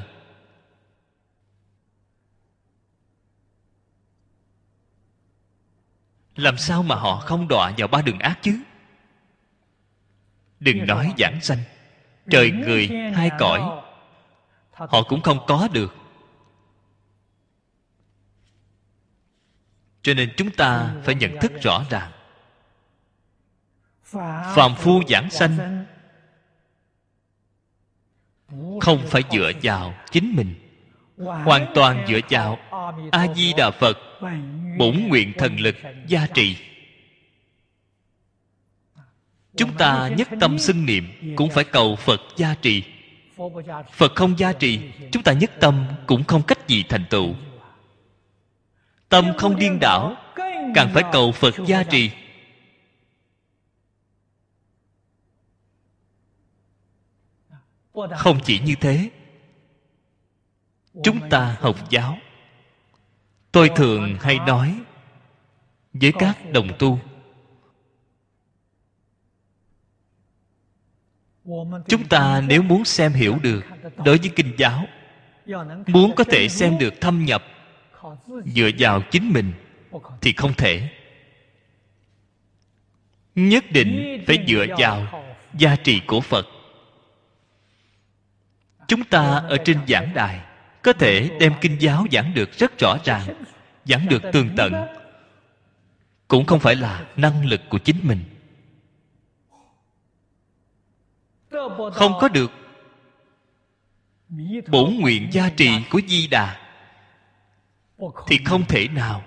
Làm sao mà họ không đọa vào ba đường ác chứ? Đừng nói giảng sanh. Trời người hai cõi. Họ cũng không có được cho nên chúng ta phải nhận thức rõ ràng. Phàm phu giảng sanh không phải dựa vào chính mình, hoàn toàn dựa vào a di đà phật, bổn nguyện thần lực gia trì. Chúng ta nhất tâm xưng niệm cũng phải cầu phật gia trì. Phật không gia trì, chúng ta nhất tâm cũng không cách gì thành tựu tâm không điên đảo, càng phải cầu phật gia trì. Không chỉ như thế, chúng ta học giáo. Tôi thường hay nói với các đồng tu, chúng ta nếu muốn xem hiểu được đối với kinh giáo, muốn có thể xem được thâm nhập dựa vào chính mình thì không thể. Nhất định phải dựa vào gia trì của phật. Chúng ta ở trên giảng đài có thể đem kinh giáo giảng được rất rõ ràng, giảng được tường tận. Cũng không phải là năng lực của chính mình. Không có được bổn nguyện gia trì của di đà thì không thể nào.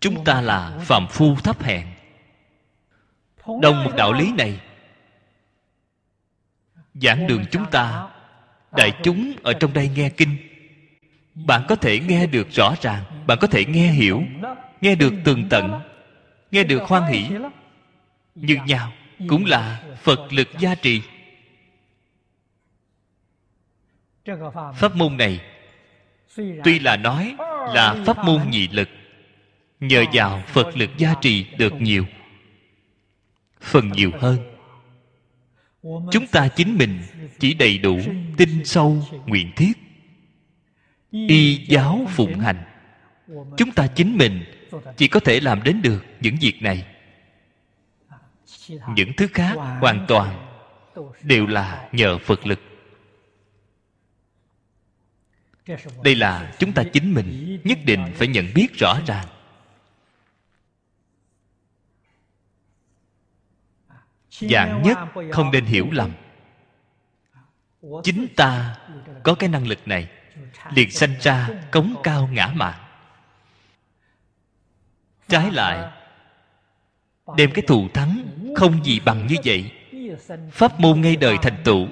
Chúng ta là phàm phu thấp hèn. Đồng một đạo lý này, giảng đường chúng ta, đại chúng ở trong đây nghe kinh. Bạn có thể nghe được rõ ràng, bạn có thể nghe hiểu, nghe được tường tận, nghe được hoan hỷ. Như nhau cũng là phật lực gia trì. Pháp môn này tuy là nói là pháp môn nhị lực, nhờ vào phật lực gia trì được nhiều. Phần nhiều hơn, chúng ta chính mình chỉ đầy đủ tin sâu nguyện thiết, y giáo phụng hành. Chúng ta chính mình chỉ có thể làm đến được những việc này những thứ khác hoàn toàn đều là nhờ phật lực. Đây là chúng ta chính mình, nhất định phải nhận biết rõ ràng. Dạng nhất không nên hiểu lầm. Chính ta có cái năng lực này, liền sanh ra cống cao ngã mạn. Trái lại, đem cái thù thắng không gì bằng như vậy. Pháp môn ngay đời thành tựu.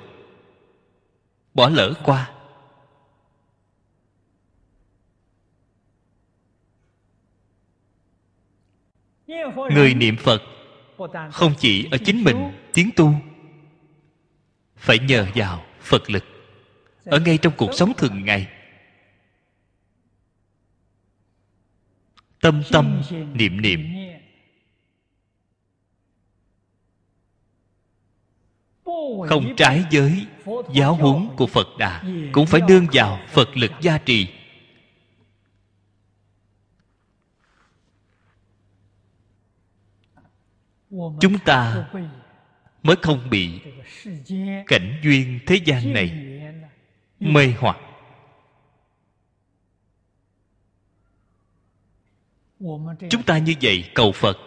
Bỏ lỡ qua. Người niệm phật không chỉ ở chính mình tiến tu, phải nhờ vào phật lực ở ngay trong cuộc sống thường ngày. Tâm tâm niệm niệm không trái với giáo huấn của phật đà cũng phải đương vào phật lực gia trì. Chúng ta mới không bị cảnh duyên thế gian này mê hoặc. Chúng ta như vậy cầu phật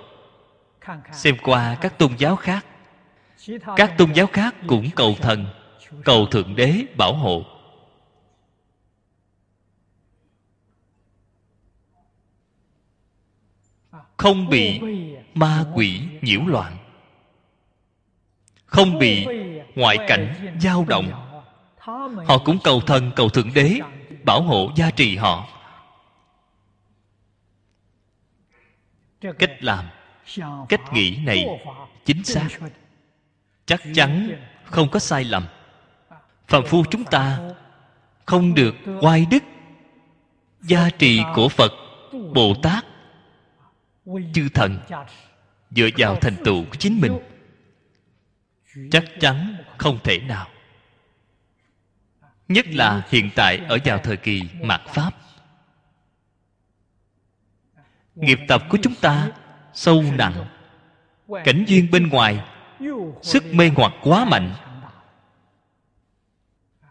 xem qua các tôn giáo khác các tôn giáo khác cũng cầu thần, cầu thượng đế bảo hộ. Không bị ma quỷ nhiễu loạn. Không bị ngoại cảnh dao động. Họ cũng cầu thần, cầu thượng đế bảo hộ gia trì họ. Cách làm, cách nghĩ này chính xác chắc chắn không có sai lầm. Phàm phu chúng ta không được oai đức gia trì của phật bồ tát chư thần dựa vào thành tựu của chính mình. Chắc chắn không thể nào. Nhất là hiện tại ở vào thời kỳ mạt pháp. Nghiệp tập của chúng ta sâu nặng, cảnh duyên bên ngoài sức mê hoặc quá mạnh.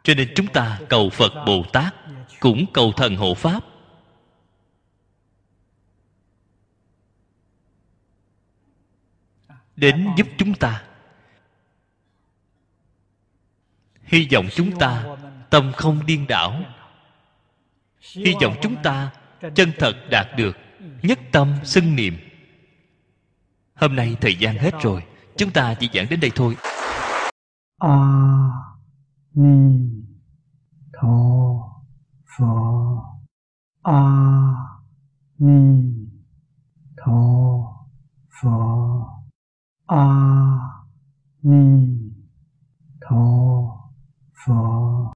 Cho nên chúng ta cầu phật bồ tát, cũng cầu thần hộ pháp. Đến giúp chúng ta. Hy vọng chúng ta tâm không điên đảo. Hy vọng chúng ta chân thật đạt được nhất tâm xưng niệm. Hôm nay thời gian hết rồi. Chúng ta chỉ giảng đến đây thôi. A Ni Tho Phở A Ni Tho Phở A Ni Tho Phở